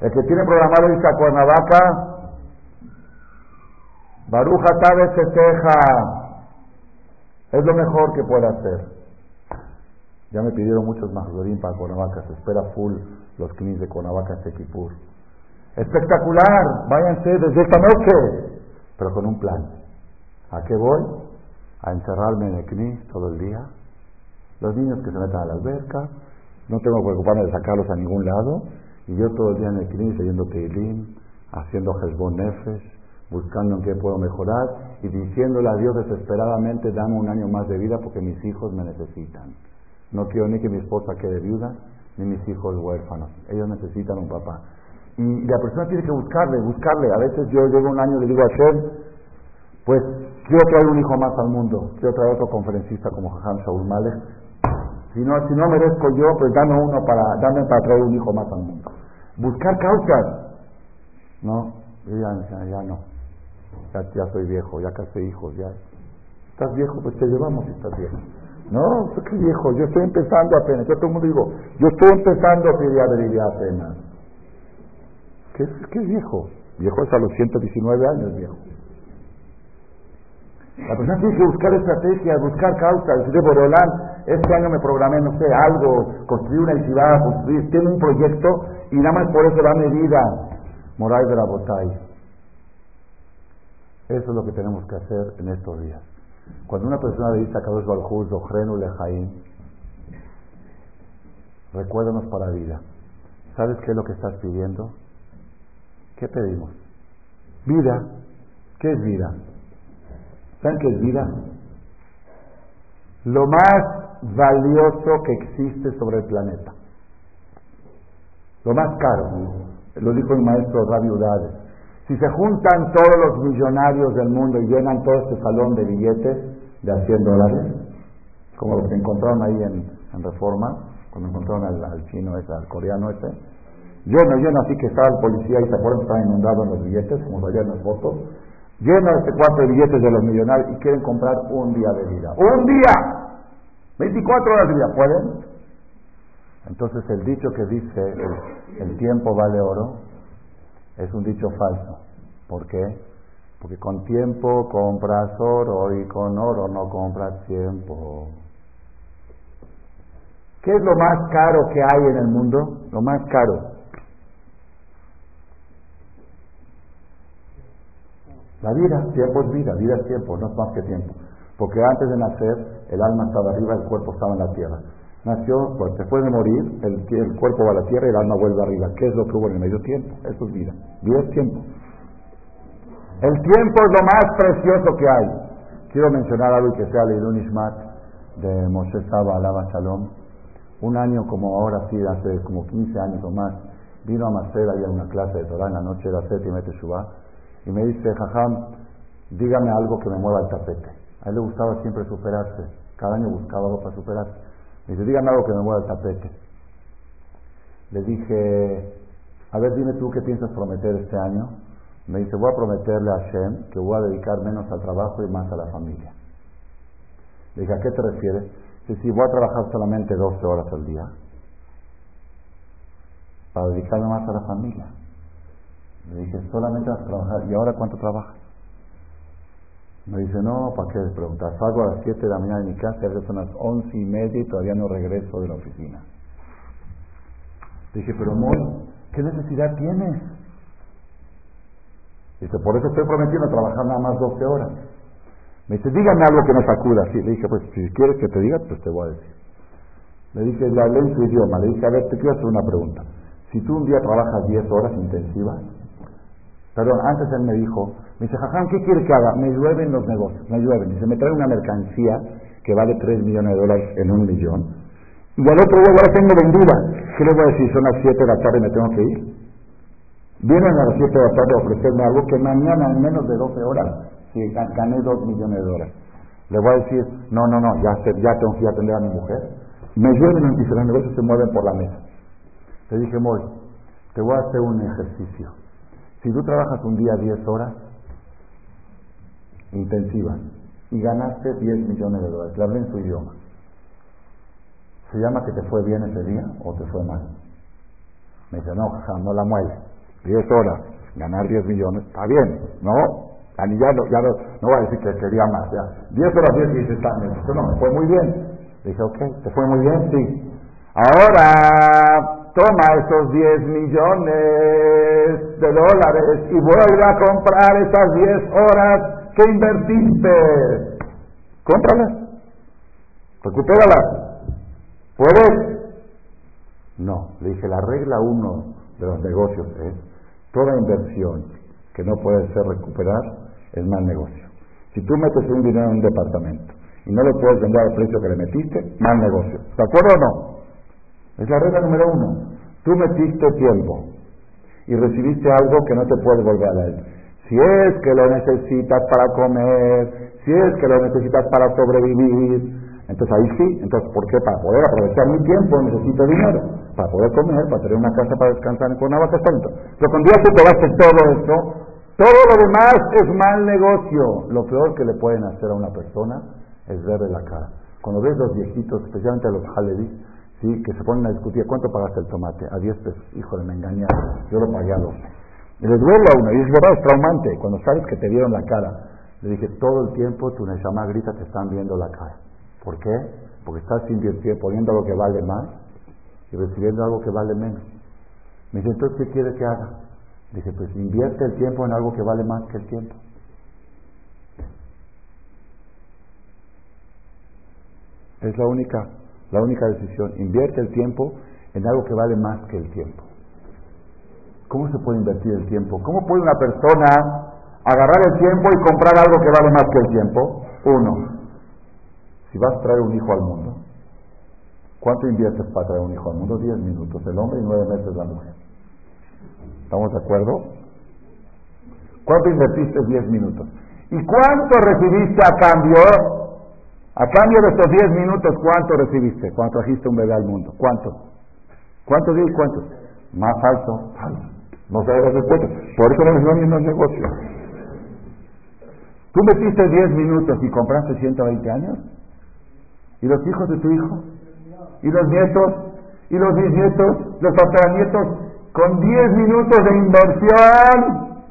El que tiene programado irse a Cuernavaca, Baruja Tabe se teja. Es lo mejor que puede hacer. Ya me pidieron muchos majorín para Cuernavaca. Se espera full los knis de Cuernavaca en Tequipur. Espectacular. Váyanse desde esta noche. Pero con un plan. ¿A qué voy? A encerrarme en el knis todo el día. Los niños que se metan a la alberca, no tengo que preocuparme de sacarlos a ningún lado Y yo todo el día en el clima leyendo Teilim, haciendo Hezbon Nefesh, buscando en qué puedo mejorar y diciéndole a Dios desesperadamente, dame un año más de vida porque mis hijos me necesitan. No quiero ni que mi esposa quede viuda, ni mis hijos huérfanos. Ellos necesitan un papá. Y la persona tiene que buscarle, buscarle. A veces yo llego un año y le digo a Shem, pues quiero traer un hijo más al mundo, quiero traer otro conferencista como Jajam Shaul. Si no, si no merezco yo, pues dame uno para, dame para traer un hijo más al mundo. Buscar causas. No, ya, ya no. Ya, ya soy viejo, ya casi hijos, ya. ¿Estás viejo? Pues te llevamos si estás viejo. No, pues qué viejo, yo estoy empezando apenas. Yo todo el mundo digo, yo estoy empezando a pedir apenas. ¿Qué, ¿Qué viejo? Viejo es a los 119 años, viejo. La persona tiene que buscar estrategias, buscar causas. Decir, Borolán, este año me programé, no sé, algo, construir una ciudad, construir, tiene un proyecto y nada más por eso da medida. Moral de la botella. Eso es lo que tenemos que hacer en estos días. Cuando una persona le dice a Kadosh Baruj Hu, Lejaim, recuérdanos para vida. ¿Sabes qué es lo que estás pidiendo? ¿Qué pedimos? Vida. ¿Qué es vida? ¿Saben qué es vida? Lo más valioso que existe sobre el planeta. Lo más caro. Lo dijo el maestro Rabbi Udade. Si se juntan todos los millonarios del mundo y llenan todo este salón de billetes de a 100 dólares, como lo que encontraron ahí en, Reforma, cuando encontraron al, chino ese, al coreano ese, lleno, lleno, así que estaba el policía y se acuerdan que estaba inundado en los billetes, como en las fotos, lleno este cuatro de billetes de los millonarios y quieren comprar un día de vida. ¡Un día! 24 horas de vida, ¿pueden? Entonces el dicho que dice el, tiempo vale oro es un dicho falso. ¿Por qué? Porque con tiempo compras oro y con oro no compras tiempo. ¿Qué es lo más caro que hay en el mundo? Lo más caro. La vida, tiempo es vida, vida es tiempo, no es más que tiempo. Porque antes de nacer, el alma estaba arriba, el cuerpo estaba en la tierra. Nació, pues después de morir, el, cuerpo va a la tierra y el alma vuelve arriba. ¿Qué es lo que hubo en el medio tiempo? Eso es vida. Vida es tiempo. El tiempo es lo más precioso que hay. Quiero mencionar algo que sea leído un Ishmat de Moshe Saba, Alaba Shalom. Un año como ahora, sí, hace como 15 años o más, vino a Macer ahí a una clase de Torah en la noche, era séptima Teshuvah y me dice, Jajam, dígame algo que me mueva el tapete. A él le gustaba siempre superarse, cada año buscaba algo para superarse. Me dice, dígame algo que me mueva el tapete. Le dije, a ver, dime tú qué piensas prometer este año. Me dice, voy a prometerle a Shem que voy a dedicar menos al trabajo y más a la familia. Le dije, ¿a qué te refieres? Dice, sí, voy a trabajar solamente 12 horas al día para dedicarme más a la familia. Le dije, solamente vas a trabajar. ¿Y ahora cuánto trabajas? Me dice, no, ¿para qué le preguntas? Salgo a las 7 de la mañana de mi casa, y son las 11 y media y todavía no regreso de la oficina. Dije, pero amor, ¿qué necesidad tienes? Dice, por eso estoy prometiendo trabajar nada más 12 horas. Me dice, dígame algo que me sacuda. Sí, le dije, pues si quieres que te diga, pues te voy a decir. Le dije, le hablé en su idioma. Le dije, a ver, te quiero hacer una pregunta. Si tú un día trabajas 10 horas intensivas, Perdón, antes él me dijo, me dice, Jajam, ¿qué quiere que haga? Me llueven los negocios, me llueven. Dice, me trae una mercancía que vale 3 millones de dólares en un millón. Y al otro día ya la tengo vendida. ¿Qué le voy a decir? Son las 7 de la tarde y me tengo que ir. Vienen a las 7 de la tarde a ofrecerme algo que mañana en menos de 12 horas, si gané 2 millones de dólares. Le voy a decir, no, no, no, ya, ya tengo que atender a mi mujer. Me llueven y los negocios se mueven por la mesa. Le dije, Moy, te voy a hacer un ejercicio si tú trabajas un día 10 horas intensivas y ganaste 10 millones de dólares, le hablé en su idioma, ¿se llama que te fue bien ese día o te fue mal? Me dice, no, no la mueves. 10 horas, ganar 10 millones, está bien, ¿no? ya no, ya no, voy a decir que quería más, ya. 10 horas 10 y dice, está bien. no, me fue muy bien. Le dije, ok, ¿te fue muy bien? Sí. Ahora, toma esos 10 millones de dólares y vuelve a comprar esas 10 horas que invertiste. Cómpralas. Recupéralas. ¿Puedes? No. Le dije, la regla uno de los negocios es, toda inversión que no puede ser recuperar es mal negocio. Si tú metes un dinero en un departamento y no lo puedes vender al precio que le metiste, mal negocio. ¿De acuerdo o no? Es la regla número uno. Tú metiste tiempo y recibiste algo que no te puede volver a él. Si es que lo necesitas para comer, si es que lo necesitas para sobrevivir, entonces ahí sí, entonces ¿por qué? Para poder aprovechar mi tiempo necesito dinero, para poder comer, para tener una casa para descansar en Cuernavaca, tanto. Pero cuando ya te pegaste todo esto, todo lo demás es mal negocio. Lo peor que le pueden hacer a una persona es verle la cara. Cuando ves los viejitos, especialmente a los Halevis, ¿sí? que se ponen a discutir, ¿cuánto pagaste el tomate? A 10 pesos. Híjole, me engañaron. Yo lo pagué a 12. Y les duele a uno. Y es verdad, es traumante. Cuando sabes que te dieron la cara. Le dije, todo el tiempo tu Neshama grita, te están viendo la cara. ¿Por qué? Porque estás invirtiendo, poniendo lo que vale más y recibiendo algo que vale menos. Me dice, entonces, ¿qué quiere que haga? Dice, pues invierte el tiempo en algo que vale más que el tiempo. Es la única, la única decisión. Invierte el tiempo en algo que vale más que el tiempo. ¿Cómo se puede invertir el tiempo? ¿Cómo puede una persona agarrar el tiempo y comprar algo que vale más que el tiempo? Uno, si vas a traer un hijo al mundo, ¿cuánto inviertes para traer un hijo al mundo? Diez minutos el hombre y nueve meses la mujer. ¿Estamos de acuerdo? ¿Cuánto invertiste? Diez minutos. ¿Y cuánto recibiste a cambio? A cambio de estos diez minutos, ¿cuánto recibiste cuando trajiste un bebé al mundo? ¿Cuánto? ¿Cuánto di? ¿Cuánto? Más alto, No sabes las respuestas. Por eso no es lo el negocio. ¿Tú metiste diez minutos y compraste 120 años? ¿Y los hijos de tu hijo? ¿Y los nietos? ¿Y los bisnietos? ¿Los tataranietos? Con 10 minutos de inversión,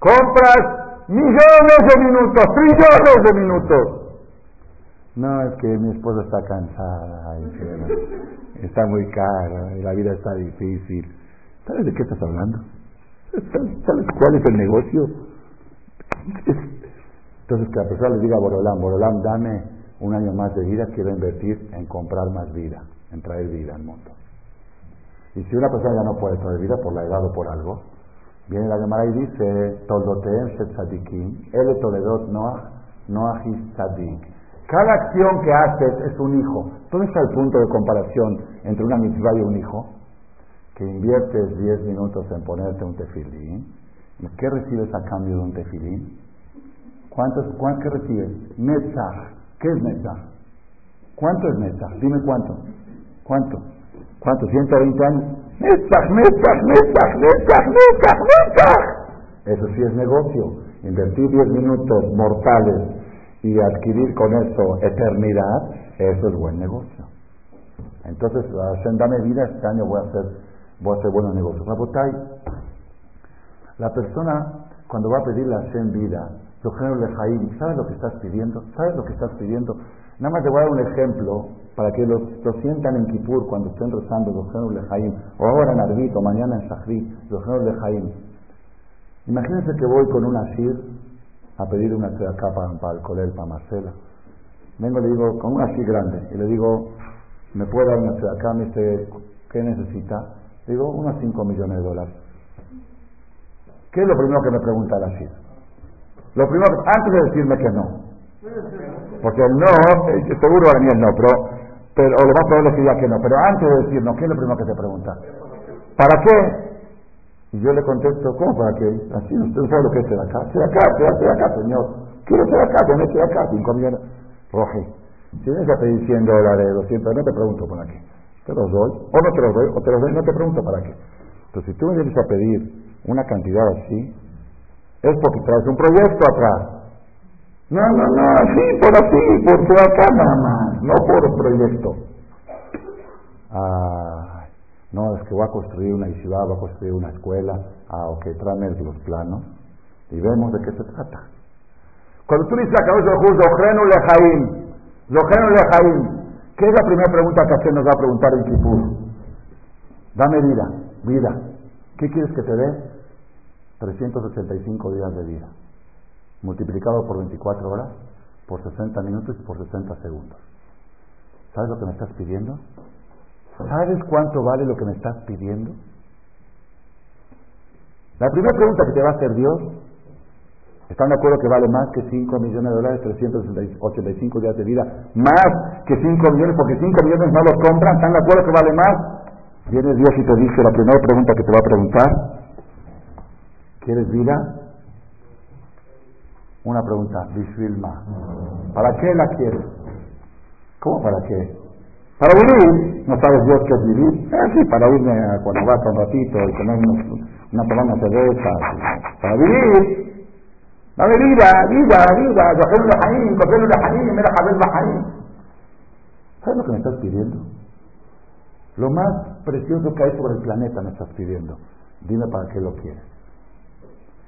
compras millones de minutos, trillones de minutos. No, es que mi esposa está cansada, está muy cara, la vida está difícil. ¿Sabes de qué estás hablando? ¿Sabes cuál es el negocio? Entonces que la persona le diga a Borolán, Borolán, dame un año más de vida, quiero invertir en comprar más vida, en traer vida al mundo. Y si una persona ya no puede traer vida por la edad o por algo, viene la Gemara y dice, Toldoteem Tzadikim, El Toledot Noah, Noah Tzadik. Cada acción que haces es un hijo. ¿Dónde está el punto de comparación entre una mitzvah y un hijo? Que inviertes 10 minutos en ponerte un tefilín. ¿Qué recibes a cambio de un tefilín? ¿Cuántos, ¿Cuánto recibes? Netzach. ¿Qué es Netzach? ¿Cuánto es Netzach? Dime cuánto. ¿Cuánto? ¿Cuánto? ¿120 años? Netzach, Netzach, Netzach, Netzach, Netzach, Netzach. Eso sí es negocio. Invertir 10 minutos mortales y adquirir con eso eternidad, eso es buen negocio. Entonces, dame vida, este año voy a hacer, voy a hacer buenos negocios. La persona, cuando va a pedirle a Hashem vida, ¿sabes lo que estás pidiendo? ¿Sabes lo que estás pidiendo? Nada más te voy a dar un ejemplo para que lo, sientan en Kippur cuando estén rezando los Lejaim, o ahora en Arbit, o mañana en Sahri, los Lejaim. Imagínense que voy con un asir a pedir una acá para, el colel, para Marcela. Vengo y le digo, con un asir grande, y le digo, ¿me puede dar una acá? Me dice, ¿qué necesita? Le digo, unos 5 millones de dólares. ¿Qué es lo primero que me pregunta el asir? Lo primero, antes de decirme que no. Porque el no, eh, seguro para mí el no, pero, pero o lo más probable es que diga que no. Pero antes de decir no, ¿qué es lo primero que te pregunta? ¿Para qué? Y yo le contesto, ¿cómo para qué? Así, usted sabe lo que es ser acá. Ser acá, ser acá, señor. Quiero ser acá, con ser acá, cinco millones. Roge, si vienes a pedir 100 dólares, 200, no te pregunto para qué. Te los doy, o no te los doy, o te los doy, no te pregunto para qué. Entonces, si tú me vienes a pedir una cantidad así, es porque traes un proyecto atrás. No, no, no, así, por así, por ser acá nada más, no por proyecto. Ah, no, es que voy a construir una ciudad, voy a construir una escuela. Ah, ok, tráeme los planos y vemos de qué se trata. Cuando tú dices a cabeza de Lojenu Lejaim, Lojenu Lejaim, ¿qué es la primera pregunta que Hashem nos va a preguntar en Kipur? Dame vida, vida. ¿Qué quieres que te dé? 385 días de vida, multiplicado por 24 horas, por 60 minutos y por 60 segundos. ¿Sabes lo que me estás pidiendo? ¿Sabes cuánto vale lo que me estás pidiendo? La primera pregunta que te va a hacer Dios, ¿están de acuerdo que vale más que 5 millones de dólares, 385 días de vida? Más que 5 millones, porque 5 millones no los compran, ¿están de acuerdo que vale más? Viene Dios y te dice la primera pregunta que te va a preguntar, ¿quieres vida? Una pregunta, Bishvilma. ¿Para qué la quieres? ¿Cómo para qué? Para vivir. ¿No sabes Dios qué es vivir? Ah, sí, para irme a Cuernavaca un ratito y comer una una cerveza. Para vivir. Dame vida, vida, vida. ¿Sabes lo que me estás pidiendo? Lo más precioso que hay sobre el planeta me estás pidiendo. Dime para qué lo quieres.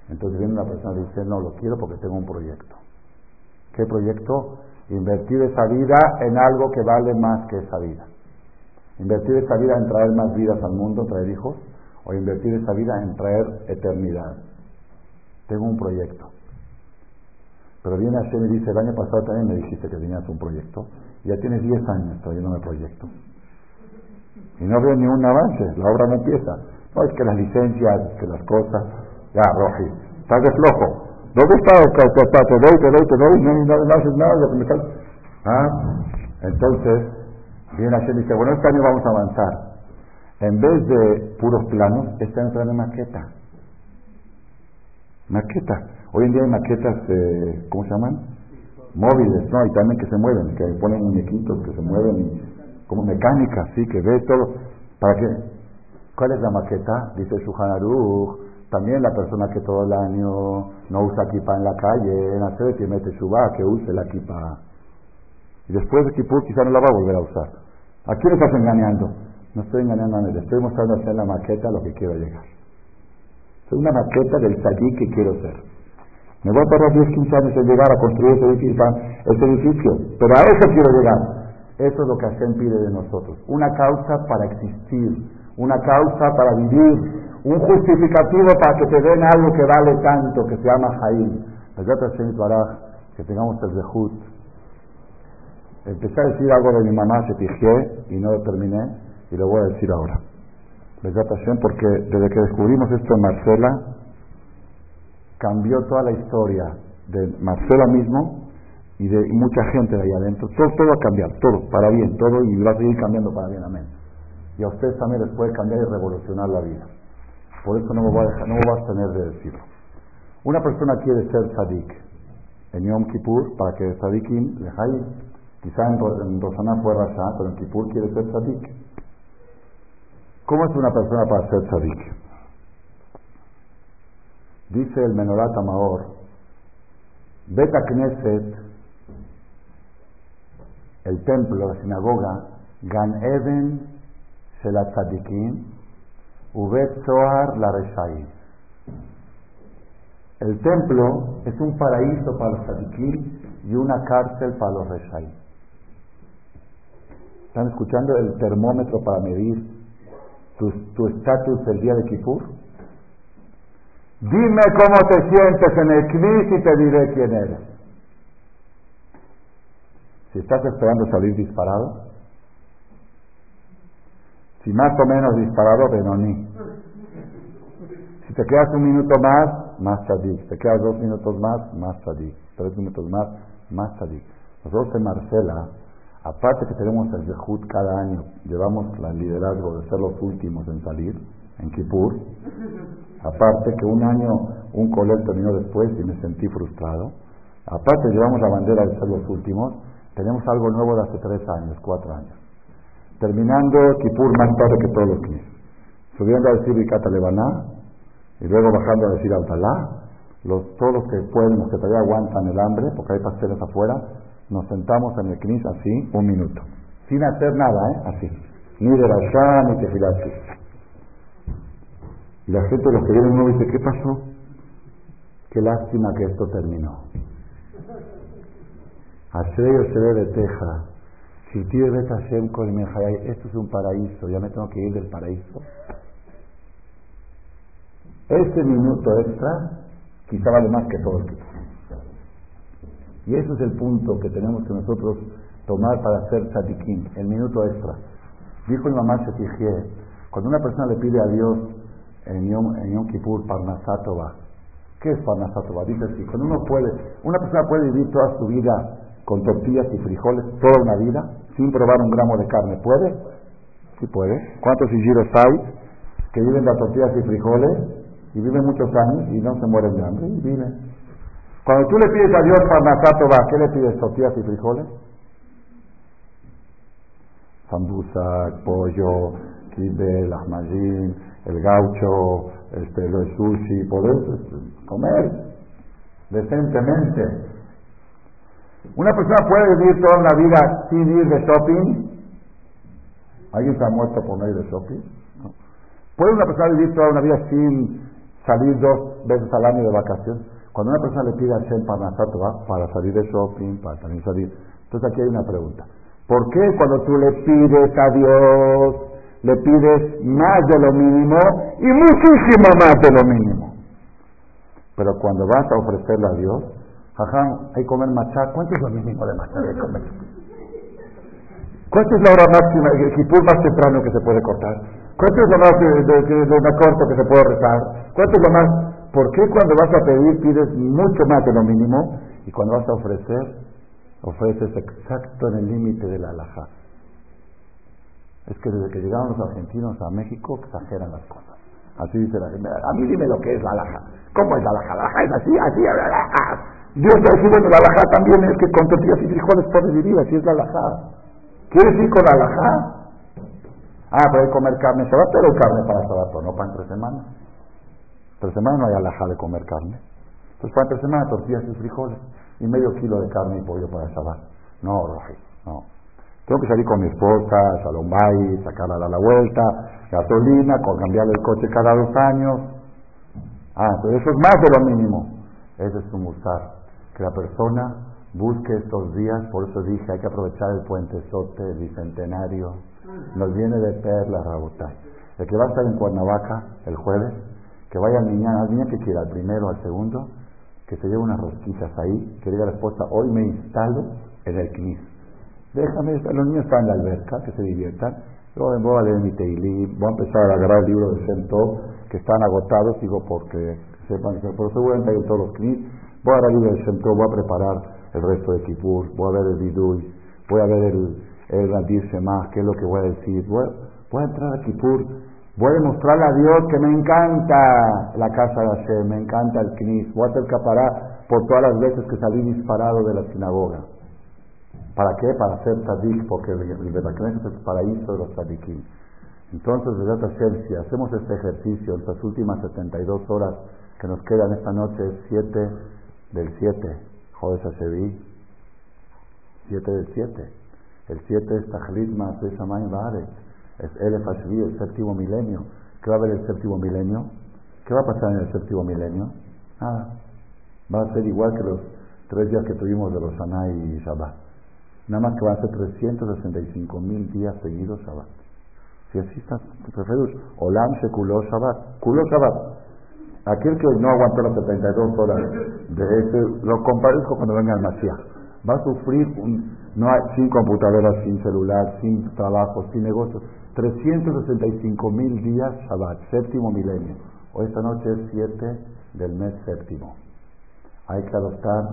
Entonces viene una persona y dice, no, lo quiero porque tengo un proyecto. ¿Qué proyecto? Invertir esa vida en algo que vale más que esa vida. Invertir esa vida en traer más vidas al mundo, traer hijos, o invertir esa vida en traer eternidad. Tengo un proyecto. Pero viene Hashem y dice, el año pasado también me dijiste que tenías un proyecto. Y ya tienes 10 años trayéndome proyecto. Y no veo ni un avance, la obra no empieza. No es que las licencias, que las cosas. Ya, Roji, estás de flojo. ¿Dónde está? Te doy, te doy, te doy, no, no, no haces nada lo que me. ¿Ah? Entonces, viene Hashem y dice, bueno, este año vamos a avanzar. En vez de puros planos, este año trae maqueta. Maqueta. Hoy en día hay maquetas, eh, ¿cómo se llaman? Móviles, ¿no? Y también que se mueven, que ponen muñequitos que se mueven como mecánica, sí, que ve todo. ¿Para qué? ¿Cuál es la maqueta? Dice Shuhanaruch, también la persona que todo el año no usa kipa en la calle, en hacer que mete su que use la kipa. Y después de Kippur quizá no la va a volver a usar. ¿A quién estás engañando? No estoy engañando a nadie, estoy mostrando hacer la maqueta a lo que quiero llegar. Es una maqueta del sadí que quiero ser. Me voy a tardar 10, 15 años en llegar a construir ese edificio, ese edificio, pero a eso quiero llegar. Eso es lo que Hashem pide de nosotros. Una causa para existir, una causa para vivir, un justificativo para que te den algo que vale tanto, que se llama Jaim. Que tengamos el zehut. Empecé a decir algo de mi mamá, se fijé y no lo terminé, y lo voy a decir ahora. porque desde que descubrimos esto en Marcela, cambió toda la historia de Marcela mismo y de mucha gente de ahí adentro. Todo, todo va a cambiar, todo, para bien, todo y va a seguir cambiando para bien, amén. Y a ustedes también les puede cambiar y revolucionar la vida. Por eso no me voy a, dejar, no me a tener de decirlo. Una persona quiere ser sadik en Yom Kippur para que sadikim lejai, quizá en, en Rosana fue Rasha, pero en Kippur quiere ser sadik. ¿Cómo es una persona para ser sadik? Dice el Menorat Amaor, Beta Knesset el templo, la sinagoga, Gan Eden Shelat Tzadikim, Ubet Zohar la Reshaim. El templo es un paraíso para los tzadikim y una cárcel para los reshaim. ¿Están escuchando el termómetro para medir tu estatus del día de Kippur? Dime cómo te sientes en el Knis y te diré quién eres. Si estás esperando salir disparado, si más o menos disparado, Benoni. Si te quedas un minuto más, más Si te quedas dos minutos más, más tzadik. Tres minutos más, más tzadik. Nosotros en Marcela, aparte que tenemos el Zehut cada año, llevamos el liderazgo de ser los últimos en salir, en Kippur. Aparte que un año un colegio terminó después y me sentí frustrado. Aparte llevamos la bandera de ser los últimos. Tenemos algo nuevo de hace tres años, cuatro años. Terminando Kipur más tarde que todos los que Subiendo a decir Vikata Lebaná y luego bajando a decir Altalá. Todos los que pueden, los que todavía aguantan el hambre, porque hay pasteles afuera, nos sentamos en el Knis así un minuto. Sin hacer nada, ¿eh? Así. Ni de Rasha, ni Tefilati. Y la gente, los que vienen nuevo, dice, ¿qué pasó? Qué lástima que esto terminó. Ashrei se de Teja. Si Bet Hashem esto es un paraíso, ya me tengo que ir del paraíso. Este minuto extra quizá vale más que todo el tiempo. Y ese es el punto que tenemos que nosotros tomar para hacer tzadikim, el minuto extra. Dijo el mamá Shetijié, cuando una persona le pide a Dios en Yom, en Yom Kippur, Parnasatova, ¿qué es Parnasatova? Dice así, cuando uno puede, una persona puede vivir toda su vida con tortillas y frijoles, toda una vida, sin probar un gramo de carne, ¿puede? Sí puede. ¿Cuántos hijiros hay que viven de tortillas y frijoles y viven muchos años y no se mueren de hambre y viven? Cuando tú le pides a Dios Parnasatova, ¿qué le pides? ¿Tortillas y frijoles? sambusa, pollo, kibe, lahmajin, el gaucho, este, el sushi, poder comer decentemente. Una persona puede vivir toda una vida sin ir de shopping. ¿Alguien se ha muerto por no ir de shopping? ¿Puede una persona vivir toda una vida sin salir dos veces al año de vacaciones? Cuando una persona le pide a Shem para salir de shopping, para también salir. Entonces aquí hay una pregunta. ¿Por qué cuando tú le pides a Dios, le pides más de lo mínimo y muchísimo más de lo mínimo? Pero cuando vas a ofrecerle a Dios, jajá, hay que comer machá, ¿cuánto es lo mínimo de machá de comer? ¿Cuánto es la hora máxima, el kipur más temprano que se puede cortar? ¿Cuánto es lo más de, de, corto que se puede rezar? ¿Cuánto es lo más? ¿Por qué cuando vas a pedir pides mucho más de lo mínimo y cuando vas a ofrecer ofreces exacto en el límite de la alhaja. Es que desde que llegaron los argentinos a México exageran las cosas. Así dice la gente. A mí dime lo que es la alhaja. ¿Cómo es la alhaja? La alhaja es así, así, alhaja. Dios te dice, bueno, la alhaja también es que con tortillas y frijoles puedes vivir, así es la alhaja. ¿Quieres ir con la alhaja? Ah, que comer carne Shabbat, pero carne para Shabbat, no para entre semanas. Entre semanas no hay alhaja de comer carne. Entonces para entre semanas tortillas y frijoles y medio kilo de carne y pollo para Shabbat. No, Roji, no. Tengo que salir con mi esposa, Shalom Bay, sacarla a la vuelta, gasolina, cambiarle el coche cada dos años. Ah, entonces eso es más de lo mínimo. Ese es su musar. Que la persona busque estos días, por eso dije, hay que aprovechar el puente sote, el bicentenario. Nos viene de perla, Rabotay. El que va a estar en Cuernavaca el jueves, que vaya al niño, al niño que quiera, al primero, al segundo, que se lleve unas rosquitas ahí, que diga la esposa, hoy me instalo en el CNIS. Déjame, los niños están en la alberca, que se diviertan. Luego voy a leer mi teilí, voy a empezar a agarrar el libro de Sento, que están agotados, digo, porque sepan que por seguramente hay en todos los CNIS. Voy a agarrar el Sento, voy a preparar el resto de Kipur, voy a ver el Bidui, voy a ver el, el Radir Shema, qué es lo que voy a decir. Voy, a entrar a Kipur Voy a demostrarle a Dios que me encanta la casa de Hashem, me encanta el Knis. Voy a hacer capará por todas las veces que salí disparado de la sinagoga. ¿Para qué? Para hacer tzadik, porque el Betaknes es el paraíso de los tzadikim. Entonces, Hashem, si hacemos este ejercicio, estas últimas 72 horas que nos quedan esta noche, es 7 del 7, Jodes Hashevi, 7 del 7. El 7 es Tajlit Maaseh Shamayim Baaretz es el el séptimo milenio. ¿Qué va a haber el séptimo milenio? ¿Qué va a pasar en el séptimo milenio? Nada. Va a ser igual que los tres días que tuvimos de los y Shabbat. Nada más que van a ser 365 mil días seguidos Shabbat. Si así está, Olam se culó Shabbat. Culó Shabbat. Aquel que no aguantó las 72 horas de ese, lo comparezco cuando venga el Mashiach. Va a sufrir un, no hay, sin computadoras, sin celular, sin trabajo, sin negocios. 365 mil días Shabbat, séptimo milenio. Hoy esta noche es 7 del mes séptimo. Hay que adoptar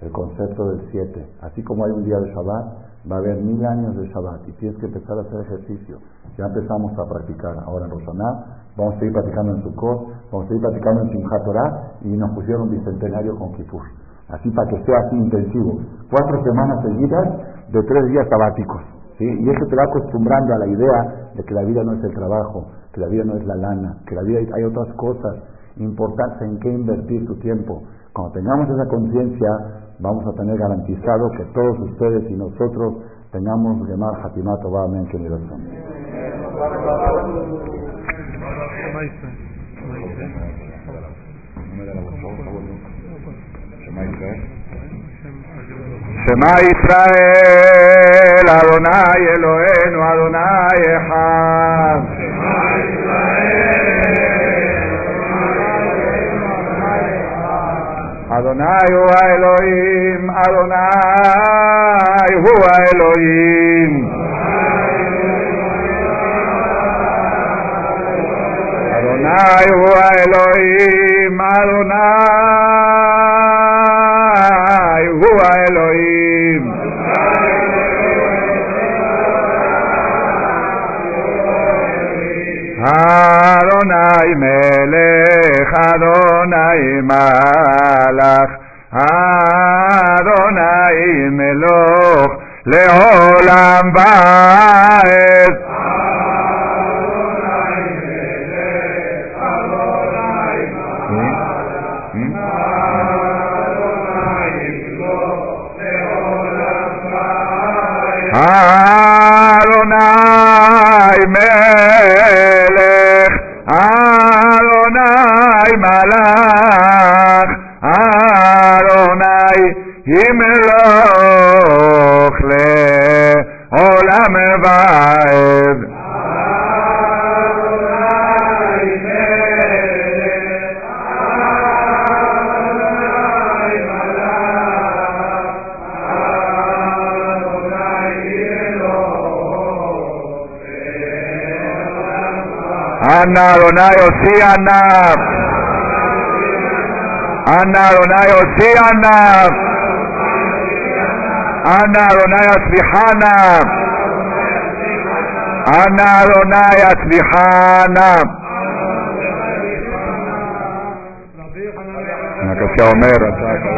el concepto del 7. Así como hay un día de Shabbat, va a haber mil años de Shabbat y tienes que empezar a hacer ejercicio. Ya empezamos a practicar ahora en Rosaná, vamos a seguir practicando en Sukkot, vamos a seguir practicando en Simchat Torah y nos pusieron bicentenario con Kipur. Así para que sea así intensivo. Cuatro semanas seguidas de tres días sabáticos. Y eso te va acostumbrando a la idea de que la vida no es el trabajo, que la vida no es la lana, que la vida hay otras cosas importantes en que invertir tu tiempo. Cuando tengamos esa conciencia, vamos a tener garantizado que todos ustedes y nosotros tengamos Gemar Hatimato Amén Shema Israel, Adonai Eloheinu, Adonai Echad. Adonai hu Elohim, Adonai hu Elohim. Adonai hu Elohim, Adonai hu Elohim. Adonai melech, Adonai malach, Adonai meloch, leolam ba'ed. Adonai melech, Adonai malach, Adonai yimloch אנא אדוני הוציא ענף. אנא אדוני הוציא ענף. אנא אדוני הצליחנה. אנא אדוני הצליחנה. הקשה אומר, אתה...